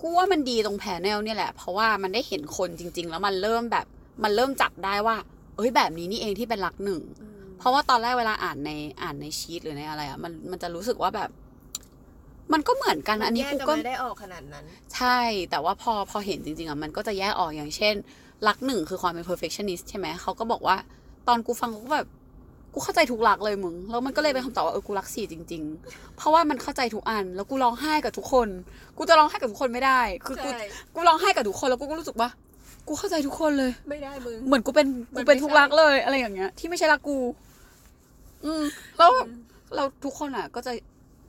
กูว่ามันดีตรง panel เนี่ยแหละ เพราะว่ามันได้เห็นคนจริง ๆ แล้วมันเริ่มแบบมันเริ่มจับได้ว่า เอ้ยแบบนี้นี่เองที่เป็นลักษณ์หนึ่งอืม เพราะว่าตอนแรกเวลาอ่านในอ่านในชีตหรือในอะไรอะมันมันจะรู้สึกว่าแบบ มันก็เหมือนกันอันนี้แยกูกัก็ไม่ได้ออกขนาดนั้น ใช่แต่ว่าพอพอเห็นจริงๆอะมันก็จะแยกออกอย่างเช่นรักหนึ่งคือความเป็น perfectionist ใช่ไหมเขาก็บอกว่า ตอนกูฟังกูก็แบบกูเข้าใจทุกรักเลยมึง แล้วมันก็เลยเป็นคำตอบว่าเออกูรักสี่จริง ๆ เพราะว่ามันเข้าใจทุกอัน แล้วกูร้องไห้กับทุกคน กูจะร้องไห้กับทุกคนไม่ได้ คือกูใช่กูร้องไห้กับทุกคนแล้วกูก็รู้สึกว่า กูเข้าใจทุกคนเลย ไม่ได้มึง เหมือนกูเป็นมักูนเป็นไม่ทุกใช่รักเลยอะไรอย่างเงี้ย ที่ไม่ใช่รักกู อืมแล้วเราทุกคนอะ ก็จะ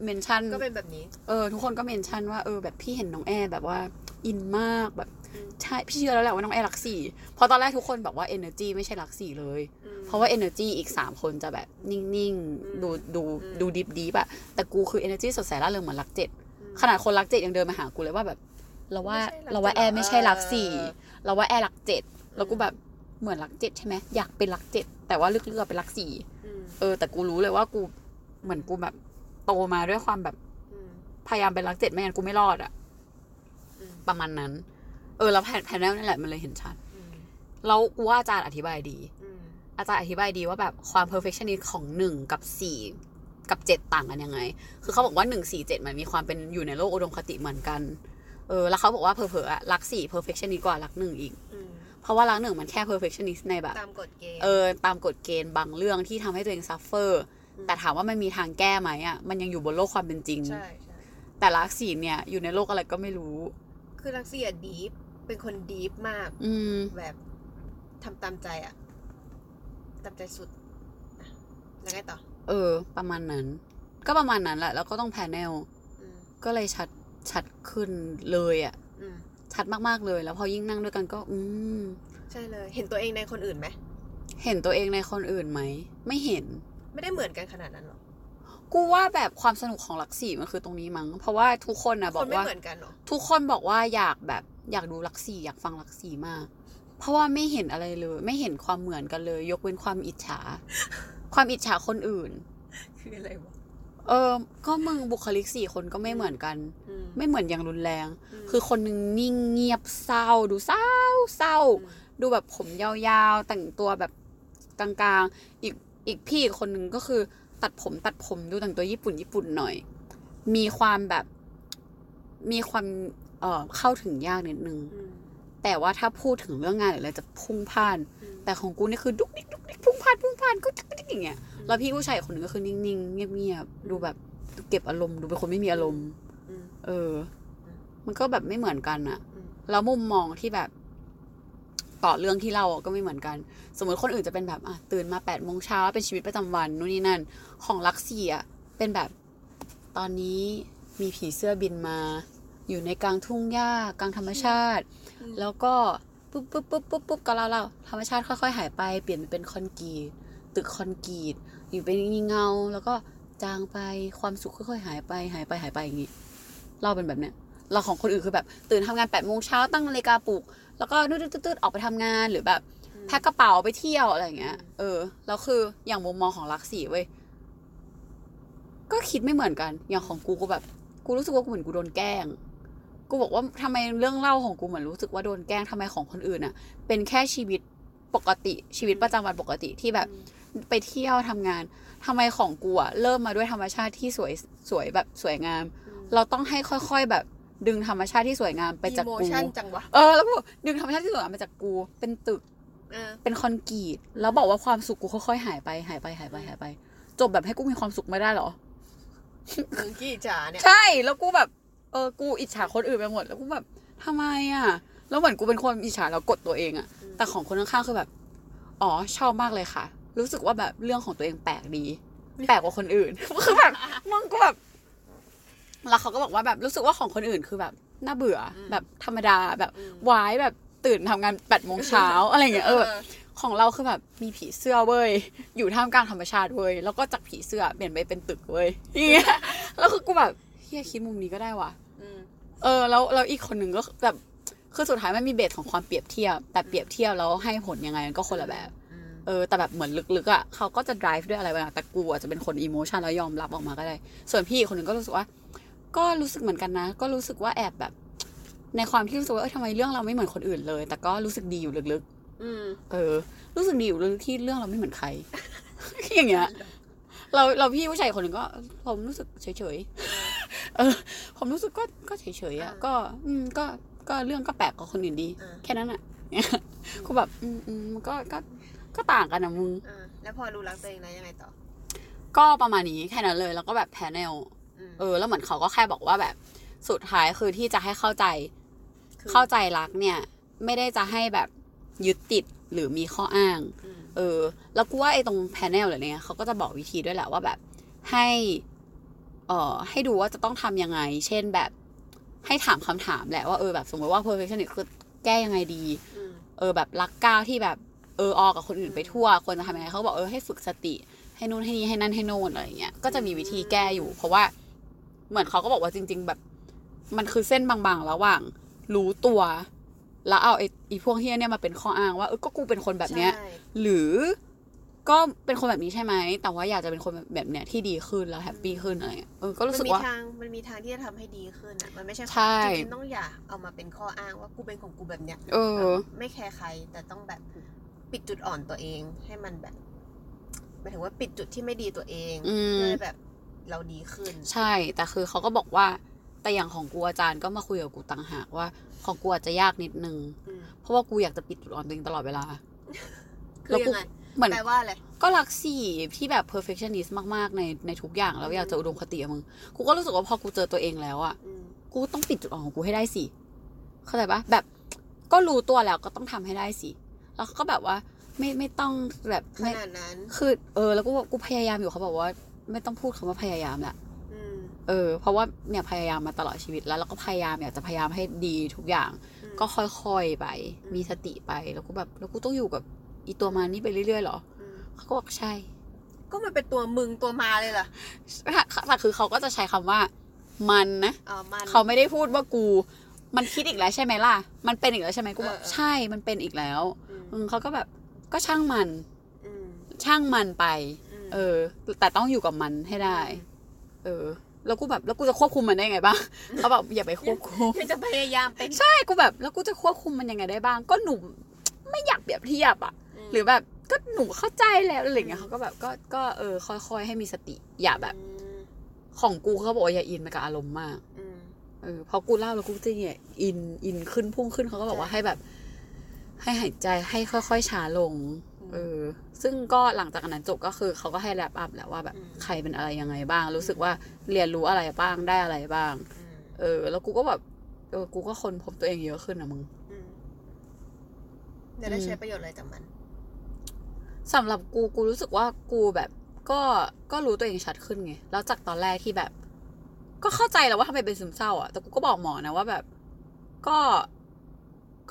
เมนชั่นก็เป็นแบบนี้ เออ ทุกคนก็เมนชั่นว่าเออแบบพี่เห็นน้องแอร์แบบว่าอินมากแบบอืมใช่พี่เชื่อแล้วแหละว่าน้องแอร์รักสี่เพราะตอนแรกทุกคนบอกว่า energy ไม่ใช่รักสี่เลยอืมเพราะว่า energy อีกสามคนจะแบบนิ่งอืมๆดูดูอืมดูดิบดิบอะแต่กูคือ energy สดใสร่าเริงเหมือนรักเจ็ดอืมขนาดคนรักเจ็ดยังเดินมาหากูเลยว่าแบบ เราว่าไม่ใช่รักเราว่าแอร์เจ็ดไม่ใช่รักสี่เออเราว่าแอร์รักเจ็ดแล้วกูแบบเหมือนรักเจ็ดใช่ไหมอยากเป็นรักเจ็ดแต่ว่าลึกๆอะเป็นรักสี่อืม เออแต่กูรู้เลยว่ากูเหมือนกูแบบโตมาด้วยความแบบอืมพยายามเป็นรักเจ็ดไม่งั้นกูไม่รอดอะอืมประมาณนั้น เออแล้วแผ่นแผ่นแนลนี่แหละมันเลยเห็นชัดอืมแล้วกูว่าอาจารย์อธิบายดีอืมอาจารย์อธิบายดีว่าแบบความ perfectionist ของหนึ่งกับสี่กับเจ็ดต่างกันยังไง คือเขาบอกว่าหนึ่งสี่เจ็ดมันมีความเป็นอยู่ในโลกอุดมคติเหมือนกัน เออ แล้วเขาบอกว่าเพอเพอๆอะรักสี่ perfectionist กว่ารักหนึ่งอีก อืม เพราะว่ารักหนึ่งมันแค่ perfectionist ในแบบตามกฎเกณฑ์เออตามกฎเกณฑ์บางเรื่องที่ทำให้ตัวเอง suffer แต่ถามว่ามันมีทางแก้ไหมอะมันยังอยู่บนโลกความเป็นจริง ใช่ใช่แต่รักสี่เนี่ยอยู่ในโลกอะไรก็ไม่รู้ คือรักซี่อะดีฟเป็นคนดีฟมาก อืมแบบทำตามใจอะตามใจสุดอะแล้วไงต่อ เออ ประมาณนั้น ก็ประมาณนั้นแหละ แล้วก็ต้องแพนเนลอืมก็เลยชัดชัดขึ้นเลยอะอืม ชัดมากๆเลย แล้วพอยิ่งนั่งด้วยกันก็ อืม ใช่เลย เห็นตัวเองในคนอื่นไหมเห็นตัวเองในคนอื่นไหมไม่เห็น ไม่ได้เหมือนกันขนาดนั้นหรอกกูว่าแบบความสนุกของหลักสี่มันคือตรงนี้มั้ง เพราะว่าทุกคนนะบคอนกไม่ว่าเหมือนกันหรอทุกคนบอกว่าอยากแบบอยากดูหลักสี่อยากฟังหลักสี่มาก เพราะว่าไม่เห็นอะไรเลย ไม่เห็นความเหมือนกันเลย ยกเว้นความอิจฉา ความอิจฉาคนอื่น คืออะไรวะ เออ ก็มึงบุคลิกสี่คนก็ไม่เหมือนกันอืมไม่เหมือนอย่างรุนแรงมคือคนหนึ่งนิ่งเงียบเศร้า ดูเศร้าเศร้าอืมดูแบบผมยาวๆ แต่งตัวแบบกลางๆ อีกอีกพี่อีกคนหนึ่งก็คือ ตัดผมตัดผมดูแต่งตัวญี่ปุ่นญี่ปุ่นหน่อย มีความแบบ มีความเอ่อเข้าถึงยากนิดนึงอืมแต่ว่าถ้าพูดถึงเรื่องงานหรืออะไรจะพุ่งพล่านอืมแต่ของกูนี่คือดุกดิกดุกดิกพุ่งพล่านพุ่งพล่านก็ดิกดิกอย่างเงี้ยแล้วพี่ผู้ชายอีกคนหนึ่งก็คือนิ่งๆเงียบๆดูแบบดูเก็บอารมณ์ดูเป็นคนไม่มีอารมณ์อืมเออ มันก็แบบไม่เหมือนกันอะอืมแล้วมุมมองที่แบบต่อเรื่องที่เราอะก็ไม่เหมือนกัน สมมติคนอื่นจะเป็นแบบอะตื่นมาแปดโมงเช้าเป็นชีวิตประจำวันนู่นนี่นั่น ของลักซี่อะเป็นแบบตอนนี้มีผีเสื้อบินมา อยู่ในกลางทุ่งหญ้ากลางธรรมชาติ แล้วก็ ปุ๊บปุ๊บปุ๊บปุ๊บปุ๊บก็เล่าเล่าธรรมชาติค่อย ๆ หายไปเปลี่ยนเป็นคอนกรีตตึกคอนกรีตอยู่เป็นเงา แล้วก็จางไปความสุขค่อยๆหายไปหายไปหายไปอย่างงี้เล่าเป็นแบบเนี้ยเราของคนอื่นคือแบบตื่นทำงานแปดโมงเช้าตั้งนาฬิกาปลุก แล้วก็ตืดๆๆออกไปทำงานหรือแบบแพ็คกระเป๋าไปเที่ยวอะไรอย่างเงี้ย เออแล้วคืออย่างมุมมองของลักซี่เว้ยก็คิดไม่เหมือนกัน อย่างของกูกูแบบ กูรู้สึกว่ากูเหมือนกูโดนแกล้ง กูบอกว่าทำไมเรื่องเล่าของกูเหมือนรู้สึกว่าโดนแกล้งทำไมของคนอื่นอะเป็นแค่ชีวิตปกติชีวิตประจำวันปกติที่แบบไปเที่ยวทำงานทำไมของกูอะเริ่มมาด้วยธรรมชาติที่สวยสวยแบบสวยงาม เราต้องให้ค่อยๆแบบดึงธรรมชาติที่สวยงามไปจากอีโมกูชั่นจังวะเออแล้วกูดึงธรรมชาติที่สวยงามมาจากกู เป็นตึกเออเป็นคอนกรีตแล้วบอกว่าความสุขกูค่อยๆหายไปหายไปหายไปหายไป จบแบบให้กูมีความสุขไม่ได้เหรอมึงกี่จ๋าเนี่ยใช่แล้วกูแบบ เออกูอิจฉาคนอื่นไปหมด แล้วกูแบบทำไมอะ แล้วเหมือนกูเป็นคนอิจฉาแล้วกดตัวเองอะอืมแต่ของคนข้างๆคือแบบ อ๋อชอบมากเลยค่ะ รู้สึกว่าแบบเรื่องของตัวเองแปลกดี แปลกกว่าคนอื่น คือแบบมึงกูแบบ แล้วเขาก็บอกว่าแบบรู้สึกว่าของคนอื่นคือแบบน่าเบื่ออแบบธรรมดาแบบอืมวายแบบตื่นทำงานแปดโมงเช้าอะไรอย่างเงี้ยเออของเราคือแบบมีผีเสื้อเว้ยอยู่ท่ามกลางธรรมชาติเว้ยแล้วก็จากผีเสื้อเปลี่ยนไปเป็นตึกเว้ยอย่างเงี้ยแล้วคือกูแบบเฮียคิดมุมนี้ก็ได้ว่ะเออแล้วแล้วอีกคนหนึ่งก็แบบคือสุดท้ายมันมีเบสของความเปรียบเทียบ แต่เปรียบเทียบแล้วให้ผลยังไงมันก็คนละแบบเออแต่แบบเหมือนลึกๆอะเขาก็จะ drive ด้วยอะไรบางอย่างแต่กูอาจจะเป็นคนอิโมชันแล้วยอมรับออกมาก็ได้ ส่วนพี่อีกคนหนึ่งก็รู้สึกว่า ก็รู้สึกเหมือนกันนะ ก็รู้สึกว่าแอบแบบ ในความที่รู้สึกว่าเออทำไมเรื่องเราไม่เหมือนคนอื่นเลย แต่ก็รู้สึกดีอยู่ลึกๆอืมเออ รู้สึกดีอยู่เลยที่เรื่องเราไม่เหมือนใครอย่างเงี้ยเราเราพี่ผู้ชายคนหนึ่งก็ผมรู้สึกเฉยๆ เออ ผมรู้สึกก็ก็เฉยๆอะก็ อืมก็ก็เรื่องก็แปลกกว่าคนอื่นดีอ่าแค่นั้นอะกูแบบ อืมอืมมันก็ก็ก็ต่างกันนะมึงอ่าแล้วพอรู้รักตัวเองแล้วยังไงต่อ ก็ประมาณนี้แค่นั้นเลย แล้วก็แบบแพนเนลอืมเออ แล้วเหมือนเขาก็แค่บอกว่าแบบ สุดท้ายคือที่จะให้เข้าใจคือเข้าใจรักเนี่ย ไม่ได้จะให้แบบยึดติดหรือมีข้ออ้างอืมเออ แล้วกูว่าไอ้ตรงแพนเนลหรือเนี่ยเขาก็จะบอกวิธีด้วยแหละว่าแบบให้ เอ่อให้ดูว่าจะต้องทำยังไง เช่นแบบให้ถามคำถามแหละว่าเออแบบสมมติว่า perfectionist คือแก้ยังไงดีอืมเออแบบรักก้าวที่แบบเออออกับคนอื่นไปทั่วควรจะทำยังไงเขาก็บอกเออให้ฝึกสติ ให้นู่นให้นี่ให้นั่นให้โน่นอะไรอย่างเงี้ยก็จะมีวิธีแก้อยู่ เพราะว่าเหมือนเขาก็บอกว่าจริง ๆ แบบ มันคือเส้นบางๆ ระหว่าง รู้ตัว แล้วเอาไอ้ไอีพวกเฮียเนี่ยมาเป็นข้ออ้างว่าเออก็กูเป็นคนแบบเนี้ยใช่หรือ ก็เป็นคนแบบนี้ใช่ไหม แต่ว่าอยากจะเป็นคนแบบเนี้ยที่ดีขึ้นแล้วแฮปปี้ขึ้นอะไรเงี้ยเออก็รู้สึกว่ามันมีทางมันมีทางที่จะทำให้ดีขึ้นอะ มันไม่ใช่ใช่จริงๆต้องอย่าเอามาเป็นข้ออ้างว่ากูเป็นของกูแบบเนี้ย เออ ไม่แคร์ใคร แต่ต้องแบบปิดจุดอ่อนตัวเอง ให้มันแบบหมายถึงว่าปิดจุดที่ไม่ดีตัวเองอืมเพื่อให้แบบเราดีขึ้น ใช่ แต่คือเขาก็บอกว่า แต่อย่างของกูอาจารย์ก็มาคุยกับกูต่างหากว่า ของกูอาจจะยากนิดนึงอืมเพราะว่ากูอยากจะปิดจุดอ่อนตัวเองตลอดเวลาคือยังไง เหมือน แปลว่าอะไร ก็รักสี่ที่แบบ perfectionist มาก ๆ ในในทุกอย่างแล้วอยากจะอุดมคติกับมึง กูก็รู้สึกว่าพอกูเจอตัวเองแล้วอะอืมกูต้องปิดจุดอ่อนของกูให้ได้สิ เข้าใจปะแบบก็รู้ตัวแล้วก็ต้องทำให้ได้สิ แล้วเขาก็แบบว่าไม่ไม่ต้องแบบขไม่นาดนั้น คือ เออ แล้วกูบอกกูพยายามอยู่เขาบอกว่า ไม่ต้องพูดคำว่าพยายามแหละ อืมเออ เพราะว่าเนี่ยพยายามมาตลอดชีวิตแล้วเราก็พยายามอยากจะพยายามให้ดีทุกอย่าง อืม ก็ค่อยๆไปอืมมีสติไป แล้วกูแบบ แล้วกูต้องอยู่กับ อีตัวมานี่ไปเรื่อยๆเหรออืมเขาก็บอกใช่ ก็มันเป็นตัวมึงตัวมาเลยเหรอแต่คือเขาก็จะใช้คำว่า มันนะอ๋อมันเขาไม่ได้พูดว่ากู มันคิดอีกแล้วใช่ไหมล่ะ มันเป็นอีกแล้วใช่ไหมกูบอกเออเออใช่มันเป็นอีกแล้วอืมอืมเขาก็แบบก็ช่างมันอืมช่างมันไปมเออ แต่ต้องอยู่กับมันให้ได้อืมเออ แล้วกูแบบแล้วกูจะควบคุมมันได้ไงบ้างเขาแบบอย่าไปควบคุมยังจะพยายามเป็นใช่กูแบบ แล้วกูจะควบคุมมันยังไงได้บ้าง ก็หนูไม่อยากเปรียบเทียบอะ หรือแบบก็หนูเข้าใจแล้วอะไรเงี้ยเขาก็แบบก็ก็เออค่อยๆให้มีสติ อย่าแบบ ของกูเขาบอกอย่าอินไปกับอารมณ์มากเออพอกูเล่าแล้วกูจะเนี่ยอินอินขึ้นพุ่งขึ้นเขาก็บอกว่าให้แบบ ให้หายใจให้ค่อยๆช้าลง เออ ซึ่งก็หลังจากนั้นจบก็คือเขาก็ให้แลปอัพแหละว่าแบบใครเป็นอะไรยังไงบ้าง รู้สึกว่าเรียนรู้อะไรบ้างได้อะไรบ้าง เออ แล้วกูก็แบบเออกูก็คนพบตัวเองเยอะขึ้นอะมึงจะได้ใช้ประโยชน์อะไรจากมัน สำหรับกูกูรู้สึกว่ากูแบบก็ก็รู้ตัวเองชัดขึ้นไงแล้วจากตอนแรกที่แบบ ก็เข้าใจแล้วว่าทำไมเป็นซึมเศร้าอะแต่กูก็บอกหมอนะว่าแบบ ก็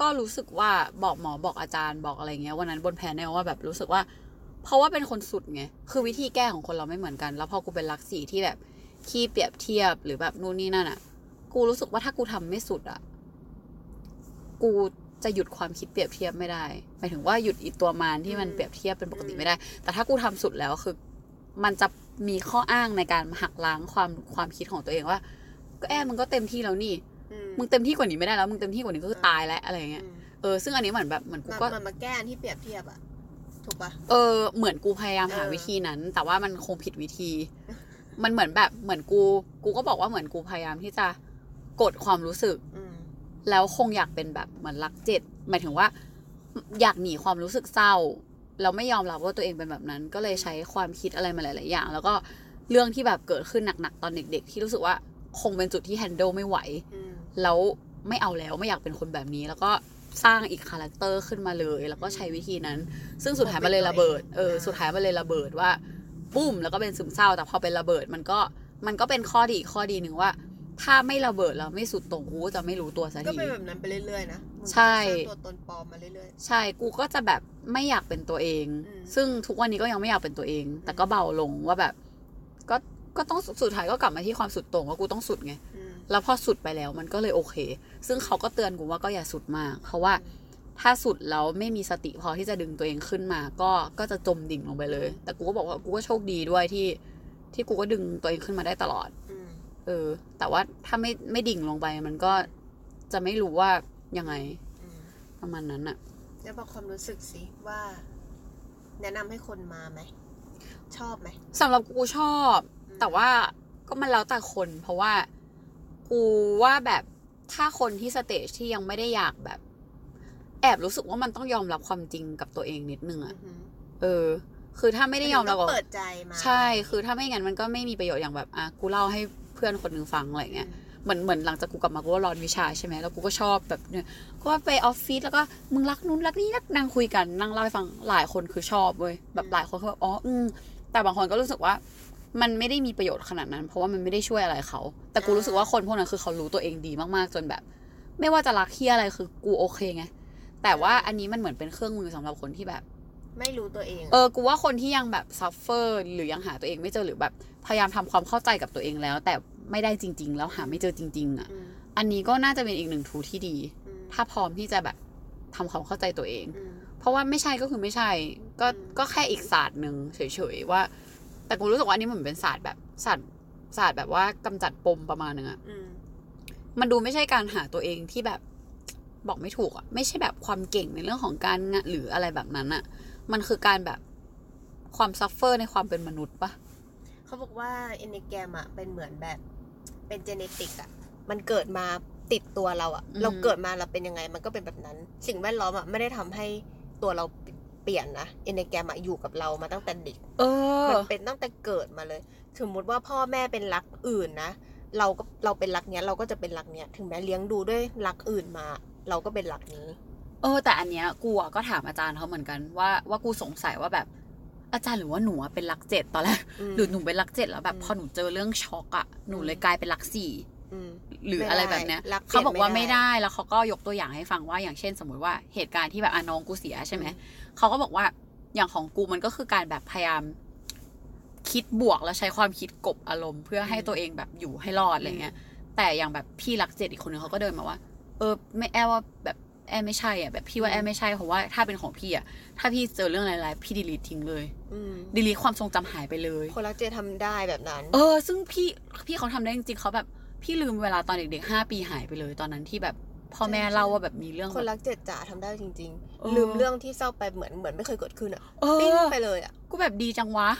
ก็รู้สึกว่าบอกหมอบอกอาจารย์บอกอะไรเงี้ยวันนั้นบนแพนเนี่ยว่าแบบรู้สึกว่า เพราะว่าเป็นคนสุดไงคือวิธีแก้ของคนเราไม่เหมือนกัน แล้วพอกูเป็นรักสีที่แบบขี้เปรียบเทียบหรือแบบนู่นนี่นั่นอะ กูรู้สึกว่าถ้ากูทำไม่สุดอะ กู จะหยุดความคิดเปรียบเทียบไม่ได้หมายถึงว่าหยุดอีตัวมารที่มันอืมเปรียบเทียบเป็นปกติไม่ได้ แต่ถ้ากูทำสุดแล้วคือ มันจะมีข้ออ้างในการหักล้างความความคิดของตัวเองว่า ก็แอบมึงก็เต็มที่แล้วนี่อืมึงเต็มที่กว่านี้ไม่ได้แล้วมึงเต็มที่กว่านี้ก็คือตายแล้วอะไรอย่างเงี้ยอืมเออซึ่งอันนี้เหมือนแบบเหมือนกูมันก็มันมาแก้อันที่เปรียบเทียบอะถูกปะเออเหมือนกูพยายามหาเออวิธีนั้น แต่ว่ามันคงผิดวิธี มันเหมือนแบบเหมือนกู กูก็บอกว่าเหมือนกูพยายามที่จะกดความรู้สึกอืม แล้วคงอยากเป็นแบบเหมือนรักเจ็ดหมายถึงว่า อยากหนีความรู้สึกเศร้าแล้วไม่ยอมรับว่าตัวเองเป็นแบบนั้น ก็เลยใช้ความคิดอะไรมาหลาย ๆ อย่าง แล้วก็เรื่องที่แบบเกิดขึ้นหนัก ๆ ตอนเด็ก ๆ ที่รู้สึกว่าคงเป็นจุดที่ handle ไม่ไหวอืมแล้วไม่เอาแล้วไม่อยากเป็นคนแบบนี้ แล้วก็สร้างอีก character ขึ้นมาเลย แล้วก็ใช้วิธีนั้น ซึ่งสุดท้ายมันเลยระเบิดเออสุดท้ายมันเลยระเบิดว่าปุ้มแล้วก็เป็นซึมเศร้า แต่พอเป็นระเบิดมันก็มันก็เป็นข้อดีอีกข้อดีหนึ่งว่า ถ้าไม่ระเบิดแล้วไม่สุดโตรงกูก็จะไม่รู้ตัวสักก็ที เป็นแบบนั้นไปเรื่อยๆนะมึงใช่ สร้างตัวตนปลอมมาเรื่อย ใช่กูก็จะแบบไม่อยากเป็นตัวเอง อืม ซึ่งทุกวันนี้ก็ยังไม่อยากเป็นตัวเอง แต่ก็เบาลงว่าแบบ ก็ก็ต้องสุดท้ายก็กลับมาที่ความสุดโต่งว่ากูต้องสุดไง ๆอืม แล้วพอสุดไปแล้วมันก็เลยโอเค ซึ่งเขาก็เตือนกูว่าก็อย่าสุดมาก เพราะว่าถ้าสุดแล้วไม่มีสติพอที่จะดึงตัวเองขึ้นมา ก็ก็จะจมดิ่งลงไปเลย แต่กูก็บอกว่ากูก็โชคดีด้วยที่ ที่กูก็ดึงตัวเองขึ้นมาได้ตลอดอืม เออ แต่ว่าถ้าไม่ไม่ดิ่งลงไปมันก็จะไม่รู้ว่ายังไงอืมประมาณนั้นอะแล้วบอกความรู้สึกสิว่า แนะนำให้คนมาไหม ชอบไหมสำหรับกูชอบอืมแต่ว่าก็มันแล้วแต่คน เพราะว่ากูว่าแบบถ้าคนที่ stage ที่ยังไม่ได้อยากแบบ แอบรู้สึกว่ามันต้องยอมรับความจริงกับตัวเองนิดนึงอือะอหือเออ คือถ้าไม่ได้ยอมรับต้ว่างเปิดใจมา ใช่ คือถ้าไม่งั้นมันก็ไม่มีประโยชน์อย่างแบบ อะ กูเล่าให้เพื่อนคนหนึ่งฟังอะไรเงี้ยเหมือนเหมือนหลังจากกูกลับมากูก็ร้อนวิชาใช่ไหมแล้วกูก็ชอบแบบเนี่ยก็ไปออฟฟิศแล้วก็มึงรักนู้นรักนี้นักนั่งคุยกันนั่งเล่าให้ฟังหลายคนคือชอบเว้ยแบบหลายคนเขาแบบอ๋ออืมแต่บางคนก็รู้สึกว่ามันไม่ได้มีประโยชน์ขนาดนั้น เพราะว่ามันไม่ได้ช่วยอะไรเขา แต่กูรู้สึกว่าคนพวกนั้นคือเขารู้ตัวเองดีมากๆจนแบบ ไม่ว่าจะรักเฮียอะไรคือกูโอเคไงแต่ว่าอันนี้มันเหมือนเป็นเครื่องมือสำหรับคนที่แบบ ไม่รู้ตัวเอง เออกูว่าคนที่ยังแบบ suffer หรือยังหาตัวเองไม่เจอหรือแบบ พยายามทำความเข้าใจกับตัวเองแล้ว แต่ไม่ได้จริง ๆ แล้วหาไม่เจอจริง ๆ อะอืมอันนี้ก็น่าจะเป็นอีกหนึ่ง tool ที่ดีอืมถ้าพร้อมที่จะแบบทำความเข้าใจตัวเองอืมเพราะว่าไม่ใช่ก็คือไม่ใช่ ก็อืมก็แค่อีกศาสตร์หนึ่งเฉยๆว่า แต่กูรู้สึกว่าอันนี้เหมือนเป็นศาสตร์แบบศาสตร์ศาสตร์แบบว่ากำจัดปมประมาณหนึ่งอะอืมมันดูไม่ใช่การหาตัวเองที่แบบบอกไม่ถูกอะไม่ใช่แบบความเก่งในเรื่องของการงานหรืออะไรแบบนั้นอะมันคือการแบบความ suffer ในความเป็นมนุษย์ปะ เขาบอกว่า Enneagram อะเป็นเหมือนแบบเป็น genetic อะมันเกิดมาติดตัวเราอะเราเกิดมาเราเป็นยังไง มันก็เป็นแบบนั้น สิ่งแวดล้อมอะไม่ได้ทำให้ตัวเราเปลี่ยนนะ Enneagram อะอยู่กับเรามาตั้งแต่เด็กเออมันเป็นตั้งแต่เกิดมาเลยสมมุติว่าพ่อแม่เป็นรักอื่นนะเราก็เราเป็นรักเนี้ยเราก็จะเป็นรักเนี้ยถึงแม้เลี้ยงดูด้วยรักอื่นมา เราก็เป็นรักนี้ เออ แต่อันเนี้ยกูอะก็ถามอาจารย์เขาเหมือนกันว่าว่ากูสงสัยว่าแบบ อาจารย์หรือว่าหนูอะเป็นรักเจ็ดตอนแรกอืมหรือหนูเป็นรักเจ็ดแล้วแบบอืมพอหนูเจอเรื่องช็อกอะหนูอืมเลยกลายเป็นรักสี่อืมหรือไม่ได้อะไรแบบเนี้ยรักเปลี่ยนเขาบอกว่าไม่ไม่ได้ได้แล้วเขาก็ยกตัวอย่างให้ฟังว่าอย่างเช่น สมมุติว่าเหตุการณ์ที่แบบอาน้องกูเสียใช่ไหมเขาก็บอกว่าอย่างของกูมันก็คือการแบบพยายามคิดบวกแล้วใช้ความคิดกลบอารมณ์เพื่อให้ตัวเองแบบอยู่ให้รอดอะไรเงี้ย แต่อย่างแบบพี่รักเจ็ดอีกคนนึงเขาก็เดินมาว่า เออ ไม่แอลว่าแบบ แอร์ไม่ใช่อะแบบพี่ว่าแอร์ไม่ใช่เพราะว่าถ้าเป็นของพี่อะถ้าพี่เจอเรื่องอะไรๆพี่ดีลีททิ้งเลยอืมดีลีทความทรงจำหายไปเลย คนรักเจทำได้แบบนั้น เออ ซึ่งพี่พี่เขาทำได้จริงๆเขาแบบพี่ลืมเวลาตอนเด็กๆห้าปีหายไปเลย ตอนนั้นที่แบบพ่อแม่ใช่เล่าว่าแบบมีเรื่องคนแบบรักเจจ๋าทำได้จริงเออๆลืมเรื่องที่เศร้าไปเหมือนเหมือนไม่เคยเกิดขึ้นอะเอปิ้งอไปเลยอะกูแบบดีจังวะ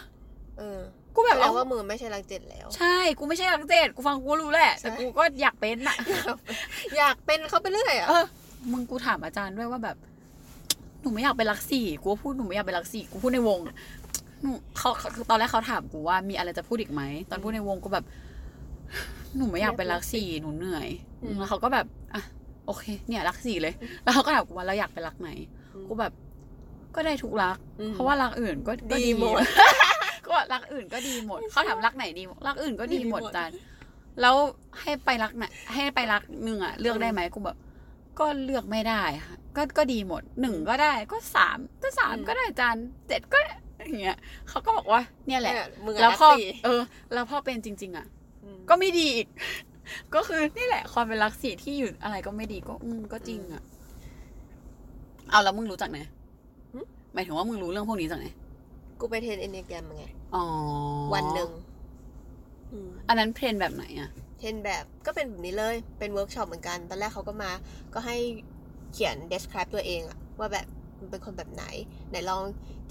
เออ กูแบบแสดเอางว่ามือไม่ใช่รักเจแล้ว ใช่กูไม่ใช่รักเจดกูฟังกูก็รู้แหละแต่ใช่กูก็อยากเป็นอะอยากเป็นเขาไปเรื่อยอะเออ มึงกูถามอาจารย์ด้วยว่าแบบ หนูไม่อยากเป็นรักสี่กูก็พูดหนูไม่อยากเป็นรักสี่กูพูดในวงหนูเขาเขาคือตอนแรกเขาถามกูว่ามีอะไรจะพูดอีกไหมตอนพูดในวงกูแบบ หนูไม่อยากเป็นรักสี่หนูเหนื่อยอืมแล้วเขาก็แบบอะโอเค เนี่ยรักสี่เลย แล้วเขาก็ถามกูว่าเราอยากเป็นรักไหนกูแบบ ก็ได้ทุกรักอืมเพราะว่ารักอื่นก็ก็ดีหมดก็รักอื่นก็ดีหมดเขาถามรักไหนดีรักอื่นก็ดีหมดดีหมดจานแล้วให้ไปรักไหนให้ไปรักหนึ่งอะเลือกได้ไหมกูแบบ ก็เลือกไม่ได้ค่ะก็ก็ดีหมดหนึ่งก็ได้ก็สามก็สามก็ได้จานเจ็ดก็อย่างเงี้ยเขาก็บอกว่าเนี่ยแหละเนี่ยมึงอะแล้วลักษณ์พอสี่เออ แล้วพอเป็นจริง ๆ อะอืมก็ไม่ดีอีก ก็คือนี่แหละ ความเป็นลักษณ์สี่ที่อยู่อะไรก็ไม่ดีก็อืมก็จริงอะ เอาแล้วมึงรู้จักไหนหมายถึงว่ามึงรู้เรื่องพวกนี้จากไหนกูไป train Enneagram มาไงอ๋อวันหนึ่งอืมอันนั้น train แบบไหนอะ train แบบก็เป็นแบบนี้เลย เป็นเวิร์กช็อปเหมือนกัน ตอนแรกเขาก็มา ก็ให้เขียน describe ตัวเองอะว่าแบบมันเป็นคนแบบไหน ไหนลอง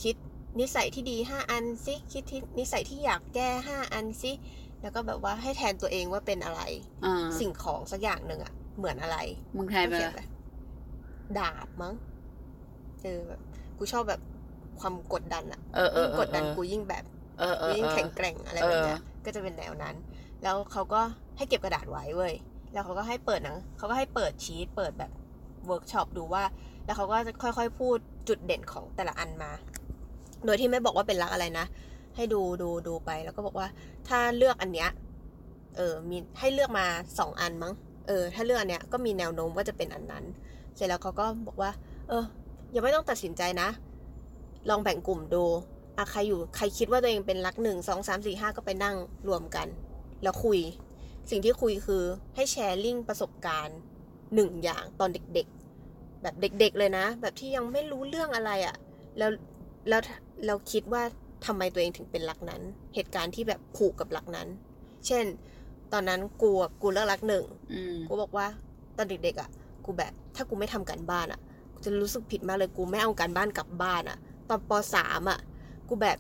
คิดนิสัยที่ดี 5 อันสิคิดที่นิสัยที่อยากแก้ 5 อันสิแล้วก็แบบว่าให้แทนตัวเองว่าเป็นอะไรอ่าสิ่งของสักอย่างหนึ่งอะเหมือนอะไร มึงแทนไปก็เลเขียยนไปดาบมั้ง เออแบบกูชอบแบบความกดดันอะเออเออยิ่งเออกดดันกูยิ่งแบบเออเออยิ่งเออแข็งแกร่งอะไรแบบเนี้ยก็จะเป็นแนวนั้น แล้วเขาก็ให้เก็บกระดาษไว้เว้ย แล้วเขาก็ให้เปิดหนังเขาก็ให้เปิดชีตเปิดแบบเวิร์กช็อปดูว่า แล้วเขาก็จะค่อยๆ พูดจุดเด่นของแต่ละอันมา โดยที่ไม่บอกว่าเป็นลักษณ์อะไรนะ ให้ดูดูดูไป แล้วก็บอกว่าถ้าเลือกอันเนี้ย เออ มีให้เลือกมาสองอันมั้ง เออ ถ้าเลือกอันเนี้ยก็มีแนวโน้มว่าจะเป็นอันนั้น เสร็จแล้วเขาก็บอกว่า เออ ยังไม่ต้องตัดสินใจนะ ลองแบ่งกลุ่มดูอะใครอยู่ ใครคิดว่าตัวเองเป็นลักษณ์หนึ่งสองสามสี่ห้าก็ไปนั่งรวมกัน แล้วคุย สิ่งที่คุยคือให้แชร์ลิงก์ประสบการณ์หนึ่งอย่างตอนเด็กๆ แบบเด็ก ๆ เลยนะ แบบที่ยังไม่รู้เรื่องอะไรอะ่ะ แล้วแล้วเราคิดว่าทำไมตัวเองถึงเป็นรักนั้น เหตุการณ์ที่แบบผูกกับรักนั้น เช่น ตอนนั้นกูอะกูเลือกรักหนึ่งอืมกูบอกว่าตอนเด็กๆอะ กูแบบถ้ากูไม่ทำการบ้านอะกูจะรู้สึกผิดมากเลยกูไม่เอาการบ้านกลับบ้านอะ ตอนปสามอะ กูแบบ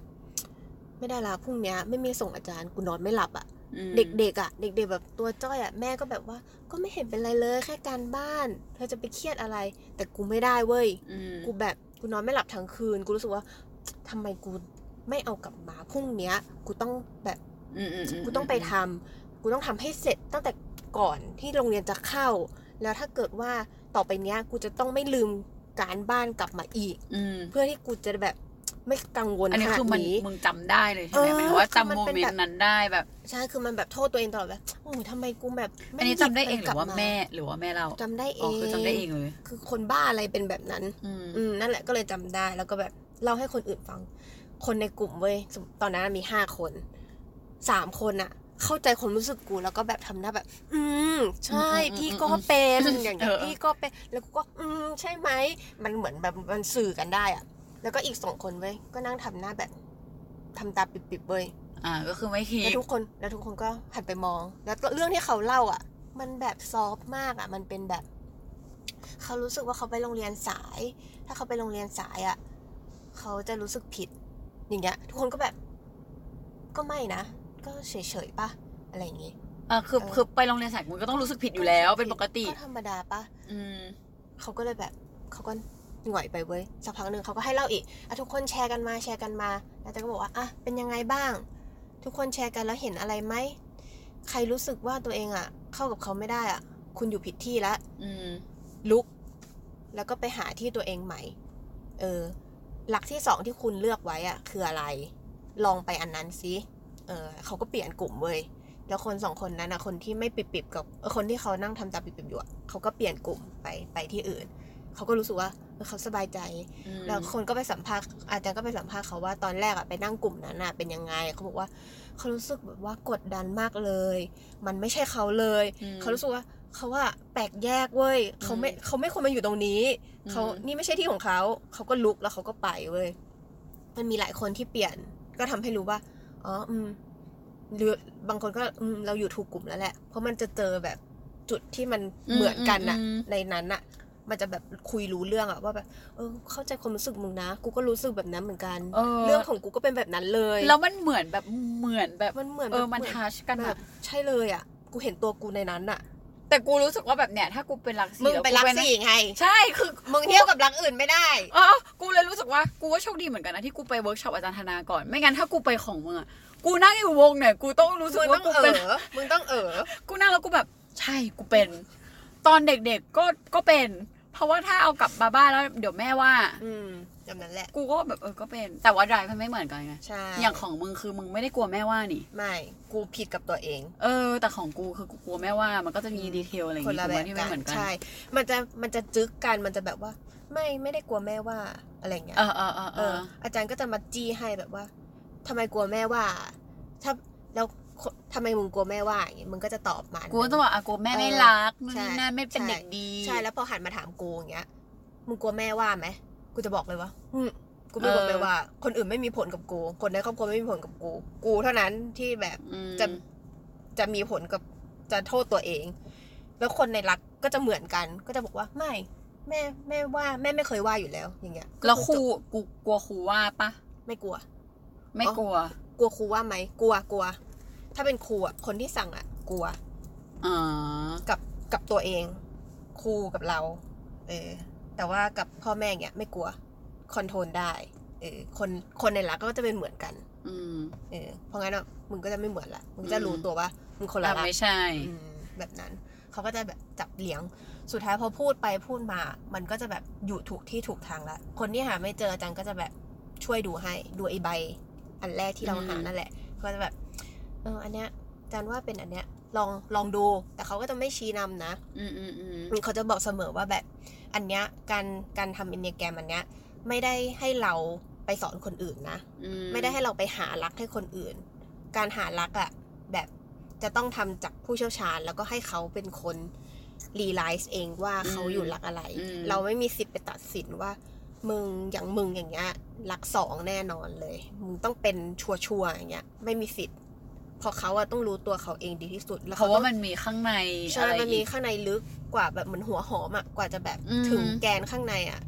ไม่ได้ละพรุ่งเนี้ยไม่มีส่งอาจารย์ กูนอนไม่หลับอะอืม เด็กๆอะ เด็ก ๆ แบบตัวจ้อยอะแม่ก็แบบว่า ก็ไม่เห็นเป็นไรเลย แค่การบ้าน เธอจะไปเครียดอะไร แต่กูไม่ได้เว้ยอืมกูแบบกูนอนไม่หลับทั้งคืน กูรู้สึกว่าทำไมกูไม่เอากลับมาพรุ่งเนี้ย กูต้องแบบอืมอืมมกูต้องไปทำกูต้องทำให้เสร็จตั้งแต่ก่อนที่โรงเรียนจะเข้า แล้วถ้าเกิดว่าต่อไปเนี้ย กูจะต้องไม่ลืมการบ้านกลับมาอีกอืมเพื่อที่กูจะแบบ ไม่กังวลอันนี้ขนาดคือมันนี้มึงจำได้เลยใช่ไหมเออหมายถึงว่าคือมันจำโมเป็นเมนแบบต์นั้นได้แบบ ใช่คือมันแบบโทษตัวเองตลอดแบบโอ้ยทำไมกูแบบม่อันนี้จำได้เองหกรืลับอว่าแม่หรือว่าแม่เราจำได้เออ๋องคือจำได้เองเลยคือคนบ้าอะไรเป็นแบบนั้น อืมอืมนั่นแหละก็เลยจำได้แล้วก็แบบเล่าให้คนอื่นฟัง คนในกลุ่มเว้ยสมตอนนั้นมีห้าคนสามคนอะเข้าใจความรู้สึกกูแล้วก็แบบทำหน้าแบบ อืมใช่อืมอืมพี่ก็เป็นอืมอย่างเงี้ยเออพี่ก็เป็นแล้วกูก็ อืมใช่ไหมมันเหมือนแบบมันสื่อกันได้อะ แล้วก็อีกสองคนเว้ยก็นั่งทำหน้าแบบทำตาปิบๆเว้ยอ่า ก็คือไม่คิแล้วดทุกคนแล้วทุกคนก็หันไปมอง แล้วเรื่องที่เขาเล่าอะ มันแบบซอฟต์มากอะ มันเป็นแบบ เขารู้สึกว่าเขาไปโรงเรียนสาย ถ้าเขาไปโรงเรียนสายอะเขาจะรู้สึกผิด อย่างเงี้ย ทุกคนก็แบบ ก็ไม่นะ ก็เฉยๆปะอะไรอย่างงี้อ่าคือเออคือไปโรงเรียนสายมึงก็ต้องรู้สึกผิดอยู่แล้ว เป็นปกติก็ธรรมดาปะอืมเขาก็เลยแบบเขาก็ หง่อยไปเว้ยสักพักหนึ่งเขาก็ให้เล่าอีกอะทุกคนแชร์กันมาแชร์กันมาแล้วแต่ก็บอกว่าอะเป็นยังไงบ้าง ทุกคนแชร์กันแล้วเห็นอะไรไหมใครรู้สึกว่าตัวเองอะ เข้ากับเขาไม่ได้อะ คุณอยู่ผิดที่แล้วอืมลุก แล้วก็ไปหาที่ตัวเองใหม่ เออ หลักที่สองที่คุณเลือกไว้อะ คืออะไร ลองไปอันนั้นซิเออเขาก็เปลี่ยนกลุ่มเว้ยแล้วคนสองคนนั้นนะคนที่ไม่ปิบๆกับเออคนที่เขานั่งทำตาปิบๆอยู่อะเขาก็เปลี่ยนกลุ่มไปไปที่อื่น เขาก็รู้สึกว่าเออเขาสบายใจอืมแล้วคนก็ไปสัมภาษณ์อาจารย์ก็ไปสัมภาษณ์เขาว่าตอนแรกอะไปนั่งกลุ่มนั้นอะเป็นยังไง เขาบอกว่าเขารู้สึกแบบว่ากดดันมากเลย มันไม่ใช่เขาเลยอืมเขารู้สึกว่าเขาว่าแปลกแยกเว้ยเขาไม่อืมเขาไม่ควรมาอยู่ตรงนี้เขาอืมนี่ไม่ใช่ที่ของเขาเขาก็ลุกแล้วเขาก็ไปเว้ยมันมีหลายคนที่เปลี่ยน ก็ทำให้รู้ว่าอ๋ออืมหรือบางคนก็อืมเราอยู่ถูกกลุ่มแล้วแหละเพราะมันจะเจอแบบจุดที่มันอืมเหมือนกันน่ะอืมในนั้นน่ะ มันจะแบบคุยรู้เรื่องอะว่าแบบเออเข้าใจความรู้สึกมึงนะ กูก็รู้สึกแบบนั้นเหมือนกัน เออ เรื่องของกูก็เป็นแบบนั้นเลยแล้วมันเหมือนแบบเหมือนแบบมันเหมือนเออแบบมันเหทัชกันแบอะบใช่เลยอะกูเห็นตัวกูในนั้นอะแต่กูรู้สึกว่าแบบเนี้ยถ้ากูเป็นรักสี่มึงแล้วไปรักกูสี่ไง ใช่คือมึงเที่ยวกับลักษณ์อื่นไม่ได้เออกูเลยรู้สึกว่ากูว่าโชคดีเหมือนกันนะที่กูไปเวิร์กช็อปอาจารย์ธนาก่อนไม่งั้นถ้ากูไปของมึงอะกูนั่งอยู่วงเนี่ยกูต้องรู้สึกมึงต้ว่าองกูเอเป็น อมึงต้องเออ กูนั่งแล้วกูแบบใช่กูเป็น ตอนเด็กๆก็ก็เป็น เพราะว่าถ้าเอากลับมาบ้านแล้วเดี๋ยวแม่ว่า อืมแบบนั้นแหละ กูก็แบบเออก็เป็น แต่ว่า drive มันไม่เหมือนกันไงใช่ อย่างของมึงคือมึงไม่ได้กลัวแม่ว่านี่ ไม่ กูผิดกับตัวเอง เออ แต่ของกูคือกูกลัวแม่ว่า มันก็จะมี detail อะไรอย่างคนงี้ถูกแบไหมที่ไม่เหมือนกัน คนละแบบกัน ใช่ มันจะมันจะจึกกัน มันจะแบบว่า ไม่ไม่ได้กลัวแม่ว่าอะไรเงี้ย เออเออเออเอเออออาจารย์ก็จะมาจี้ให้แบบว่าทำไมกลัวแม่ว่า ถ้าแล้วคน ทำไมมึงกลัวแม่ว่าอย่างเงี้ยมึงก็จะตอบมากูก็จะบอกอะกูแม่ไม่เออรักนู่นใช่นี่นั่นไม่เป็นใช่เด็กดี ใช่แล้วพอหันมาถามกูอย่างเงี้ยมึงกลัวแม่ว่าไหมกูจะบอกเลยว่าอืมกูไม่กลัวเออแม่ว่า คนอื่นไม่มีผลกับกู คนในครอบครัวไม่มีผลกับกู กูเท่านั้นที่แบบอืมจะจะมีผลกับจะโทษตัวเอง แล้วคนในรักก็จะเหมือนกัน ก็จะบอกว่าไม่ แม่แม่ว่าแม่ไม่เคยว่าอยู่แล้ว อย่างเงี้ยแล้วครูจบกูกลัวครูว่าปะไม่กลัว ไม่อ๋อกลัว กลัวครูว่าไหมกลัวกลัว ถ้าเป็นครูอะคนที่สั่งอะ กลัวอ๋อกับกับตัวเอง ครูกับเรา เออ แต่ว่ากับพ่อแม่เงี้ยไม่กลัวคอนโทรลได้ เออ คนคนในรักก็จะเป็นเหมือนกัน อืม เออ เพราะงั้นอะมึงก็จะไม่เหมือนละมึงจะอืมรู้ตัวว่ามึงคนละอะรักไม่ใช่อืมแบบนั้นเขาก็จะแบบจับเลี้ยง สุดท้ายพอพูดไปพูดมา มันก็จะแบบอยู่ถูกที่ถูกทางละ คนที่หาไม่เจออาจารย์ก็จะแบบช่วยดูให้ ดูไอ้ใบ อันแรกที่เราหาอืมนั่นแหละ ก็จะแบบ เออ อันเนี้ยอาจารย์ว่าเป็นอันเนี้ย ลองลองดู แต่เขาก็จะไม่ชี้นำนะ อืมอืมอืมเขาจะบอกเสมอว่าแบบ อันเนี้ยการการทำอินเนียแกรมอันเนี้ย ไม่ได้ให้เราไปสอนคนอื่นนะอืไม่ได้ให้เราไปหารักให้คนอื่น การหารักอะ่ะแบบจะต้องทำจากผู้เชี่ยวชาญ แล้วก็ให้เขาเป็นคนรีไลซ์เองว่าเขาอยู่รักอะไร เราไม่มีสิทธิ์ไปตัดสินว่า มึงอย่างมึงอย่างเงี้ยรักสองแน่นอนเลย มึงต้องเป็นชัวชัวร์ๆอย่างเงี้ย ไม่มีสิทธิ์เพราะเขาอะต้องรู้ตัวเขาเองดีที่สุด แล้วเพราะว่าต้องมันมีข้างในใช่อะไรมันมีอีกข้างในลึกกว่าแบบเหมือนหัวหอมอะกว่าจะแบบอืมถึงแกนข้างในอะ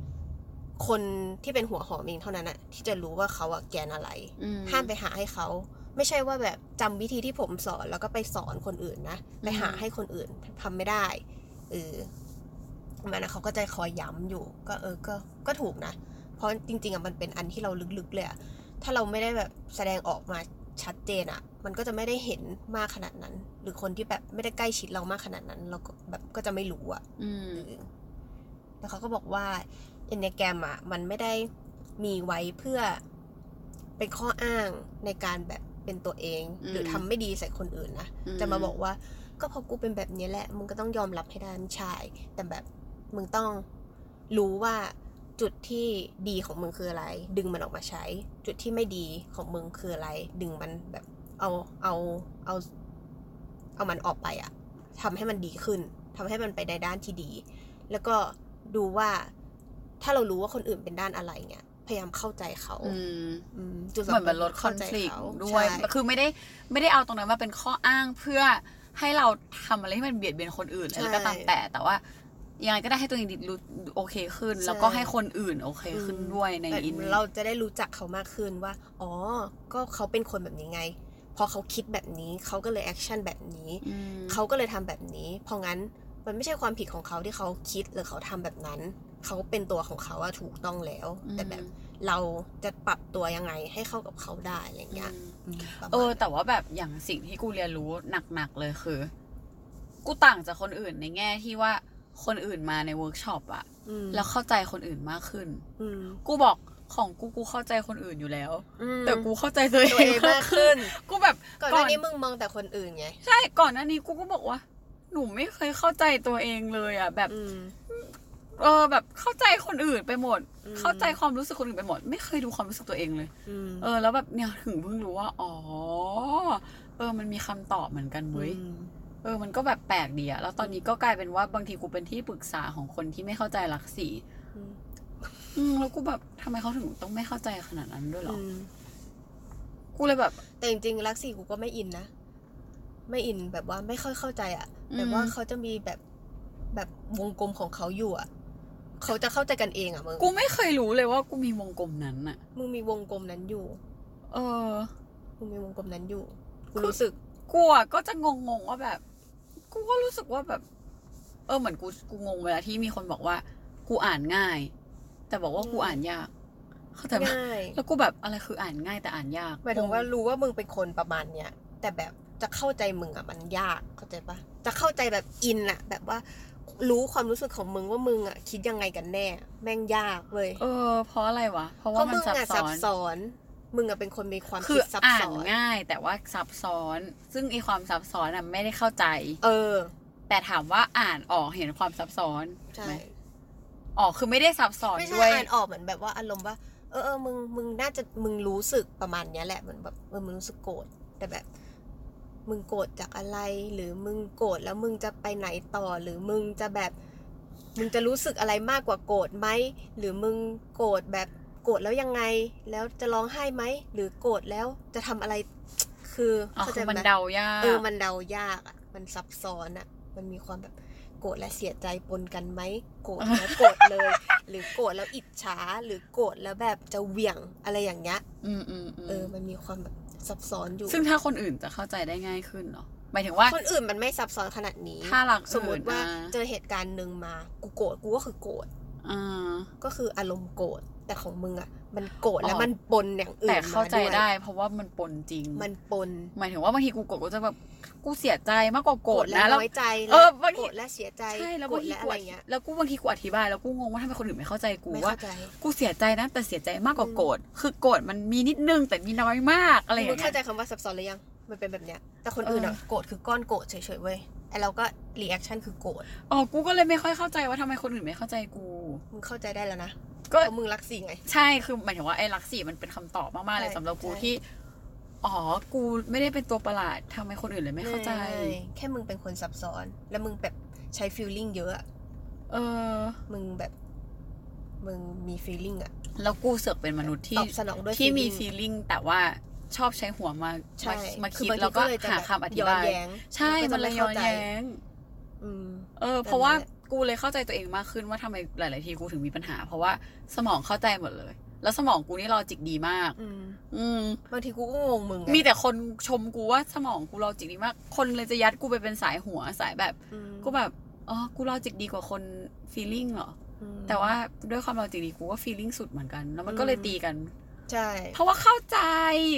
คนที่เป็นหัวหอมเองเท่านั้นอะที่จะรู้ว่าเขาอะแกนอะไรอืมห้ามไปหาให้เขาไม่ใช่ว่าแบบจำวิธีที่ผมสอนแล้วก็ไปสอนคนอื่นนะไปหาให้คนอื่นทำไม่ได้เออมันนะเขาก็จะคอยย้ำอยู่ ก็เออก็ก็ถูกนะ เพราะจริง ๆอะมันเป็นอันที่เราลึกๆเลยอะถ้าเราไม่ได้แบบแสดงออกมา ชัดเจนอะมันก็จะไม่ได้เห็นมากขนาดนั้น หรือคนที่แบบไม่ได้ใกล้ชิดเรามากขนาดนั้น เราก็แบบก็จะไม่รู้อะอืมแล้วเขาก็บอกว่าเอนเนแกรมอะมันไม่ได้มีไว้เพื่อเป็นข้ออ้างในการแบบเป็นตัวเองอืมหรือทำไม่ดีใส่คนอื่นนะอืมจะมาบอกว่าก็เพราะกูเป็นแบบนี้แหละ มึงก็ต้องยอมรับให้ได้ไม่ใช่แต่แบบมึงต้องรู้ว่า จุดที่ดีของมึงคืออะไร ดึงมันออกมาใช้ จุดที่ไม่ดีของมึงคืออะไร ดึงมันแบบเอาเอาเอาเอามันออกไปอะทำให้มันดีขึ้นทำให้มันไปในด้านที่ดี แล้วก็ดูว่าถ้าเรารู้ว่าคนอื่นเป็นด้านอะไรเงี้ยพยายามเข้าใจเขาอืมอืมจุดเหมือนมันลดคอนเข้าใจฟ lict เขาด้วยใช่คือไม่ได้ไม่ได้เอาตรงนั้นมาเป็นข้ออ้างเพื่อให้เราทำอะไรที่มันเบียดเบียนคนอื่นอะไรก็ตามแต่แต่ว่า ยังไงก็ได้ให้ตัวเองรู้โอเคขึ้น แล้วก็ให้คนอื่นโอเคขึ้นด้วยในแต่อินเราจะได้รู้จักเขามากขึ้นว่า อ๋อ ก็เขาเป็นคนแบบนี้ไง พอเขาคิดแบบนี้เขาก็เลย action แบบนี้อืมเขาก็เลยทำแบบนี้ เพราะงั้นมันไม่ใช่ความผิดของเขาที่เขาคิดหรือเขาทำแบบนั้น เขาเป็นตัวของเขาอะถูกต้องแล้ว แต่แบบเราจะปรับตัวยังไงให้เข้ากับเขาได้อะไรเงี้ยอืมอืมประมาณเออ แต่ว่าแบบอย่างสิ่งที่กูเรียนรู้หนักๆเลยคือ กูต่างจากคนอื่นในแง่ที่ว่า คนอื่นมาในเวิร์กช็อปอะอืมแล้วเข้าใจคนอื่นมากขึ้นอืมกูบอกของกูกูเข้าใจคนอื่นอยู่แล้วอืมแต่กูเข้าใจตัวตัวเอเองงมากขึ้น กูแบบก่อนหน้านี้มึงมองแต่คนอื่นไงใช่ก่อนหน้านี้กูก็บอกว่า หนูไม่เคยเข้าใจตัวเองเลยอะ แบบอืมเออแบบเข้าใจคนอื่นไปหมดอืมเข้าใจความรู้สึกคนอื่นไปหมด ไม่เคยดูความรู้สึกตัวเองเลยอืมเออ แล้วแบบเนี่ยถึงเพิ่งรู้ว่า อ๋อ เออ มันมีคำตอบเหมือนกันเว้ยอืม เออ มันก็แบบแปลกดีอะแล้วตอนนี้ก็กลายเป็นว่าบางทีกูเป็นที่ปรึกษาของคนที่ไม่เข้าใจหลักสี่อืมอืมแล้วกูแบบทำไมเขาถึงต้องไม่เข้าใจขนาดนั้นด้วยเหรออืมกูเลยแบบ แต่จริงๆรักสี่กูก็ไม่อินนะ ไม่อินแบบว่าไม่ค่อยเข้าใจอะอืมแบบว่าเขาจะมีแบบแบบวงกลมของเขาอยู่อะเขาจะเข้าใจกันเองอะมึง กูไม่เคยรู้เลยว่ากูมีวงกลมนั้นอะมึงมีวงกลมนั้นอยู่ เออมึงมีวงกลมนั้นอยู่ กูคือรู้สึกกูอะก็จะงงๆว่าแบบ กูก็รู้สึกว่าแบบ เออเหมือนกูกูงงเวลาที่มีคนบอกว่า กูอ่านง่าย แต่บอกว่ากูอ่านยาก เข้าใจปะง่าย แล้วกูแบบอะไรคืออ่านง่ายแต่อ่านยากหมายถึงว่ารู้ว่ามึงเป็นคนประมาณเนี้ยแต่แบบจะเข้าใจมึงอะมันยากเข้าใจปะจะเข้าใจแบบอินอะแบบว่ารู้ความรู้สึกของมึงว่ามึงอะคิดยังไงกันแน่ แม่งยากเลยเออเพราะอะไรวะเพราะเพว่าราะมัมึนงซับอะซ้ซัอบน ซ้อน มึงอะเป็นคนมีความคืคิอดซับอ่านซ้อนง่าย แต่ว่าซับซ้อน ซึ่งไอความซับซ้อนอะไม่ได้เข้าใจ เออ แต่ถามว่าอ่านออกเห็นความซับซ้อนใช่ไหมอ๋อคือไม่ได้ซับซ้อนไม่ใช่ด้วยอ่านออกเหมือนแบบว่าอารมณ์ว่าเออเออมึงมึงน่าจะมึงรู้สึกประมาณเนี้ยแหละเหมือนแบบเออมึงรู้สึกโกรธแต่แบบ มึงโกรธจากอะไร หรือมึงโกรธแล้วมึงจะไปไหนต่อหรือมึงจะแบบ มึงจะรู้สึกอะไรมากกว่าโกรธไหมหรือมึงโกรธแบบ โกรธแล้วยังไง แล้วจะร้องไห้ไหม หรือโกรธแล้วจะทำอะไร คืออ๋อเข้าคืใจอไหมันเดายาก เออ มันเดายากอะ มันซับซ้อนอะ มันมีความแบบโกรธและเสียใจปนกันไหม โกรธแล้วโกรธเลย หรือโกรธแล้วอิจฉา หรือโกรธแล้วแบบจะเหวี่ยงอะไรอย่างเงี้ย อืมอืมอืเออมมันมีความแบบซับซ้อนอยู่ ซึ่งถ้าคนอื่นจะเข้าใจได้ง่ายขึ้นเหรอหมายถึงว่าคนอื่นมันไม่ซับซ้อนขนาดนี้ ถ้าหลักสมมติว่าอื่นนะเจอเหตุการณ์หนึ่งมา กูโกรธ กูก็คือโกรธอ่าก็คืออารมณ์โกรธ แต่ของมึงอะ มันโกรธแล้วอ๋อมันปนอย่างอื่นแต่เข้าใจมวยได้ เพราะว่ามันปนจริง มันปน หมายถึงว่าบางทีกูโกรธกูจะแบบกูเสียใจมากกว่าโกรธและนะแล้วน้อยใจเอและอบางทีโกรธและเสียใจใช่แล้วโกรบางธทีและกูอะไรอธิเงี้ยแล้วกูบางทีกูอธิบายแล้วกูงงว่าทำไมคนอื่นไม่เข้าใจกูไม่ว่าเข้าใจกูเสียใจนะแต่เสียใจมากกว่าโกรธคือโกรธมันมีนิดนึงแต่มีน้อยมากอะไรอย่างมึงเงี้เข้ายใจคำว่าซับซ้อนหรือยัง มันเป็นแบบเนี้ย แต่คนอื่นอะเออโกรธคือก้อนโกรธเฉยๆเว้ยไอเราก็ reaction คือโกรธอ๋อกูก็เลยไม่ค่อยเข้าใจว่าทำไมคนอื่นไม่เข้าใจกูมึงเข้าใจได้แล้วนะก็เพราะมึงลักษณ์สี่ไง ใช่คือหมายถึงว่าไอ้ลักษณ์สี่มันเป็นคำตอบมากๆเลยใช่สำหรับกูใช่ที่อ๋อ กูไม่ได้เป็นตัวประหลาดทำไมคนอื่นเลยไม่เข้าใจ แค่มึงเป็นคนซับซ้อน แล้วมึงแบบใช้ feeling เยอะอะเออ มึงแบบ มึงมี feeling อะแล้วกูเสือกเป็นมนุษย์ตที่อบสนองด้วยที่มี feeling ฟีลลิ่งแต่ว่า ชอบใช้หัวมาใช่มามาคืคิดบางทีแล้วก็เลยจะหาแบบคำอธิบายย้อนแย้งใช่ก็มัจะนเลยไย้อนข้าใจ แย้ง อืม เออแบบเพราะว่านั้นแหละกูเลยเข้าใจตัวเองมากขึ้นว่าทำไมหลาย ๆ ทีกูถึงมีปัญหา เพราะว่าสมองเข้าใจหมดเลย แล้วสมองกูนี่ลอจิกดีมาก อืมอืม บางทีกูก็งงมึงไงมีแต่คนชมกูว่าสมองกูลอจิกดีมาก คนเลยจะยัดกูไปเป็นสายหัวสายแบบ อืมกูแบบอ๋อกูลอจิกดีกว่าคนฟีลลิ่งเหรอ อืม แต่ว่าด้วยความลอจิกดีกูก็ฟีลลิ่งสุดเหมือนกัน แล้วมันก็เลยอืม ตีกัน ใช่เพราะว่าเข้าใจ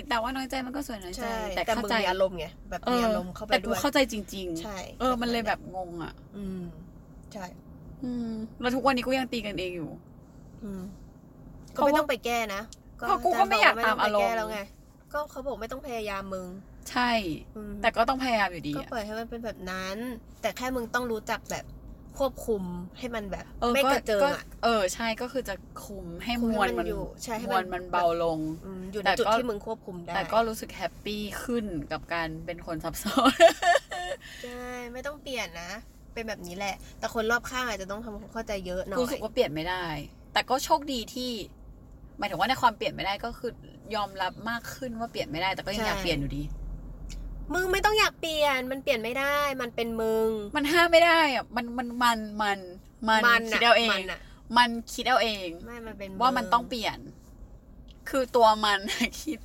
แต่ว่าน้อยใจมันก็ส่วนน้อยใจใช่แต่แต่เข้ามึงใจมีอารมณ์ไงแบบเอมีออารมณ์เข้าไปแต่ด้กูวยเข้าใจจริง ๆ ใช่ เออมันเลยแบบงงอะ อืมใช่ อืมแล้วทุกวันนี้กูยังตีกันเองอยู่ อืมเพก็ราะไม่ว่าต้องไปแก้นะเพราะกูก็ไม่อยากตามอารมณ์ไต้งไปแก้แล้วไงก็เขาบอกไม่ต้องพยายามมึง ใช่อืมแต่ก็ต้องพยายามอยู่ดีก็อะปล่อยให้มันเป็นแบบนั้น แต่แค่มึงต้องรู้จักแบบ ควบคุมให้มันแบบเออไม่กระเจิงก็อะเออใช่ก็คือจะคุมให้คุมมให้วลมันมันอยู่ใช่ให้มมันวลมันเบาลงอืมอยู่ในแต่จุดก็ที่มึงควบคุมได้ แต่ก็รู้สึกแฮปปี้ขึ้นกับการเป็นคนซับซ้อนใช่ไม่ต้องเปลี่ยนนะ เป็นแบบนี้แหละ แต่คนรอบข้างอาจจะต้องทำความเข้าใจเยอะหน่อยกูรู้สึกว่าเปลี่ยนไม่ได้ แต่ก็โชคดีที่หมายถึงว่าในความเปลี่ยนไม่ได้ก็คือยอมรับมากขึ้นว่าเปลี่ยนไม่ได้แต่ก็ยังอยากเปลี่ยนอยู่ดี มึงไม่ต้องอยากเปลี่ยน มันเปลี่ยนไม่ได้ มันเป็นมึง มันห้ามไม่ได้อะมันมันมันมันมันมันคิดน่ะเอาเองมันน่ะมันคิดเอาเองไม่มันเป็นว่ามันต้องเปลี่ยน คือตัวมันคิด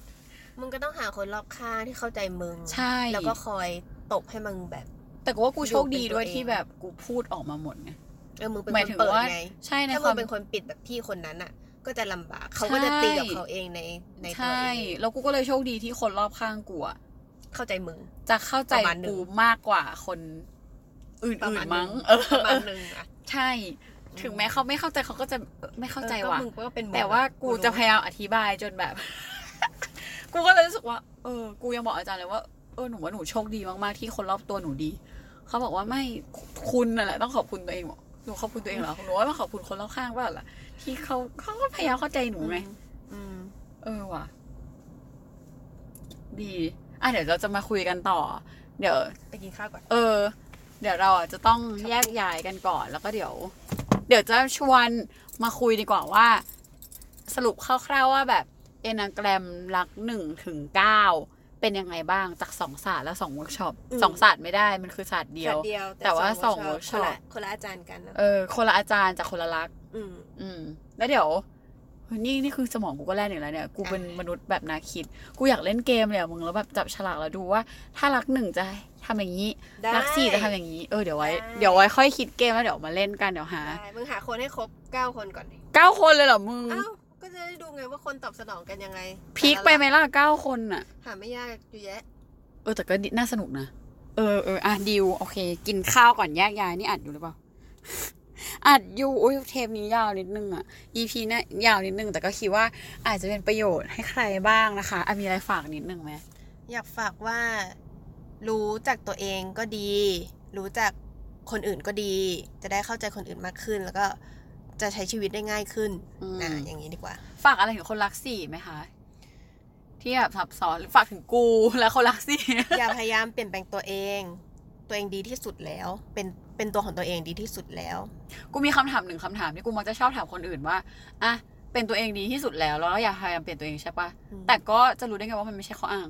มึงก็ต้องหาคนรอบข้างที่เข้าใจมึง ใช่ แล้วก็คอยตบให้มึงแบบ แต่กูว่ากูโชคดีด้วยอยู่เป็นตัวเองที่แบบกูพูดออกมาหมดไงเออมึงเป็นหมายคนถึงเปิดว่าไงใช่ในถ้าคมึวางมเป็นคนปิดแบบพี่คนนั้นอะ ก็จะลำบาก เขาก็จะใช่ตีกับเขาเองในในตัวใช่เองแล้วกูก็เลยโชคดีที่คนรอบข้างกูอะ เข้าใจมึง จะเข้าใจประมาณหนึ่งกูมากกว่าคนอื่ประนมาณๆมั้งหเอนึ่อประมาณหนึ่งอะใช่ ถึงแม้เขาไม่เข้าใจเขาก็จะเออไม่เข้าใจออก็ว่ะมึงก็เป็นมึงแต่ว่ากูจะพยายามอธิบายจนแบบ กูก็เลยรู้สึกว่า เออ กูยังบอกอาจารย์เลยว่า เออ หนูว่าหนูโชคดีมากๆที่คนรอบตัวหนูดี เขาบอกว่าไม่คุณน่ะแหละต้องขอบคุณตัวเองบอกหนูขอบคุณตัวเองเหรอ หนูว่าต้องขอบคุณคนรอบข้างว่าล่ะ ที่เขาเขาก็พยายามเข้าใจหนูไงอืมเออว่ะ ดี อะเดี๋ยวเราจะมาคุยกันต่อ เดี๋ยว ไปกินข้าวก่อน เออ เดี๋ยวเราอะจะต้องแยกย้ายกันก่อน แล้วก็เดี๋ยว เดี๋ยวจะชวนมาคุยดีกว่าว่า สรุปคร่าวๆว่าแบบ Enneagram ลักษณ์หนึ่งถึงเก้าเป็นยังไงบ้างจากสองศาสตร์และสองเวิร์กช็อปอืม สองศาสตร์ไม่ได้มันคือศาสตร์เดียวศาสตร์เดียวแต่ว่าสองคน workshop ละคนละอาจารย์กันนะเออคนละอาจารย์จากคนละรัก อืม อืม แล้วเดี๋ยวเฮ้ย นี่นี่คือสมองกูก็แล่นอีกแล้วเนี่ย กูเป็นอะมนุษย์แบบนาคิด กูอยากเล่นเกมเลยอะมึงแล้วแบบจับฉลากแล้วดูว่า ถ้ารักหนึ่งจะทำอย่างนี้ ได้รักสี่จะทำอย่างนี้ เออเดี๋ยวไว้ ได้ เดี๋ยวไว้ค่อยคิดเกมแล้วเดี๋ยวมาเล่นกันเดี๋ยวหาได้มึงหาคนให้ครบเก้าคนก่อนดิเก้าคนเลยเหรอมึง อ้าวก็จะได้ดูไงว่าคนตอบสนองกันยังไงพีคไปไหมล่ะเก้าคนอะหาไม่ยากอยู่แยะ เออแต่ก็น่าสนุกนะ เออเอออะดิวโอเค กินข้าวก่อนแยกย้ายนี่อัดอยู่หรือเปล่า อัดอยู่อุ้ยเทปนี้ยาวนิดนึงอะ EP เนี่ยยาวนิดนึง แต่ก็คิดว่าอาจจะเป็นประโยชน์ให้ใครบ้างนะคะอะมีอะไรฝากนิดนึงไหมอยากฝากว่า รู้จักตัวเองก็ดี รู้จักคนอื่นก็ดี จะได้เข้าใจคนอื่นมากขึ้น แล้วก็จะใช้ชีวิตได้ง่ายขึ้นอืมนะอย่างนี้ดีกว่า ฝากอะไรถึงคนรักสี่ไหมคะที่แบบซับซ้อนหรือฝากถึงกูและคนรักสี่อย่าพยายามเปลี่ยนแปลงตัวเอง ตัวเองดีที่สุดแล้ว เป็น เป็นตัวของตัวเองดีที่สุดแล้ว กูมีคำถามหนึ่งคำถามที่กูมักจะชอบถามคนอื่นว่าอะเป็นตัวเองดีที่สุดแล้วแล้วก็อยากพยายามเปลี่ยนตัวเองใช่ปะอืม แต่ก็จะรู้ได้ไงว่ามันไม่ใช่ข้ออ้าง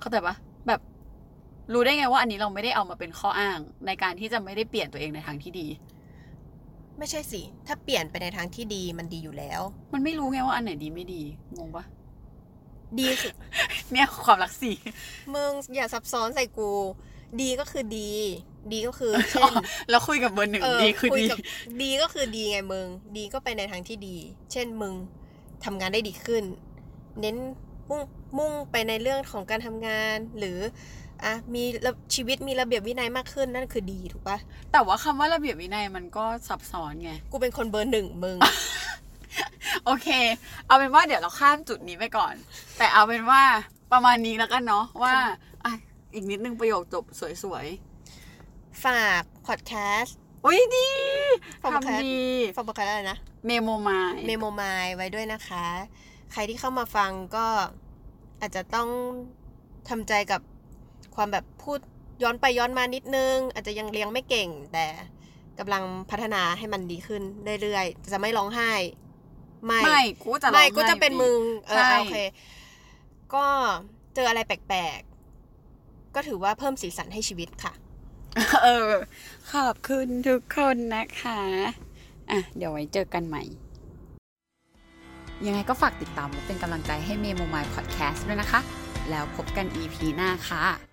เข้าใจปะแบบ รู้ได้ไงว่าอันนี้เราไม่ได้เอามาเป็นข้ออ้าง ในการที่จะไม่ได้เปลี่ยนตัวเองในทางที่ดี ไม่ใช่สิ ถ้าเปลี่ยนไปในทางที่ดีมันดีอยู่แล้ว มันไม่รู้ไงว่าอันไหนดีไม่ดีงงปะดีสิ เนี่ยความรักสี่ มึงอย่าซับซ้อนใส่กู ดีก็คือดี ดีก็คือเช่นแล้วคุยกับเบอร์หนึ่งเออดีคือคุยดีกับดีก็คือดีไงมึง ดีก็ไปในทางที่ดี เช่นมึงทำงานได้ดีขึ้น เน้นมุ่งมุ่งไปในเรื่องของการทำงานหรืออะมีระชีวิตมีระเบียบวินัยมากขึ้นนั่นคือดีถูกปะแต่ว่าคำว่าระเบียบวินัยมันก็ซับซ้อนไงกูเป็นคนเบอร์หนึ่งมึงโอเค เอาเป็นว่าเดี๋ยวเราข้ามจุดนี้ไปก่อน แต่เอาเป็นว่าประมาณนี้แล้วกันเนาะว่า อะอีกนิดนึงประโยคจบสวยฝากพอดแคสต์ ๆอุ้ยดีขอบคุณค่ะทำดีฝากพอดแคสต์อะไรนะ เมโมมายเมโมมายไว้ด้วยนะคะ ใครที่เข้ามาฟังก็อาจจะต้องทำใจกับความแบบพูดย้อนไปย้อนมานิดนึง อาจจะยังเลี้ยงไม่เก่ง แต่กำลังพัฒนาให้มันดีขึ้นเรื่อยๆ จะไม่ร้องไห้ ไม่ ไม่กูจะร้องไม่ไห้ก็จะเป็นอยู่ดีมึง เออใช่ โอเค ก็เจออะไรแปลกๆ ก็ถือว่าเพิ่มสีสันให้ชีวิตค่ะ เออ ขอบคุณทุกคนนะคะ อะ เดี๋ยวไว้เจอกันใหม่ ยังไงก็ฝากติดตามและเป็นกำลังใจให้เมโมมายพอดแคสต์ด้วยนะคะ แล้วพบกัน EP หน้าค่ะ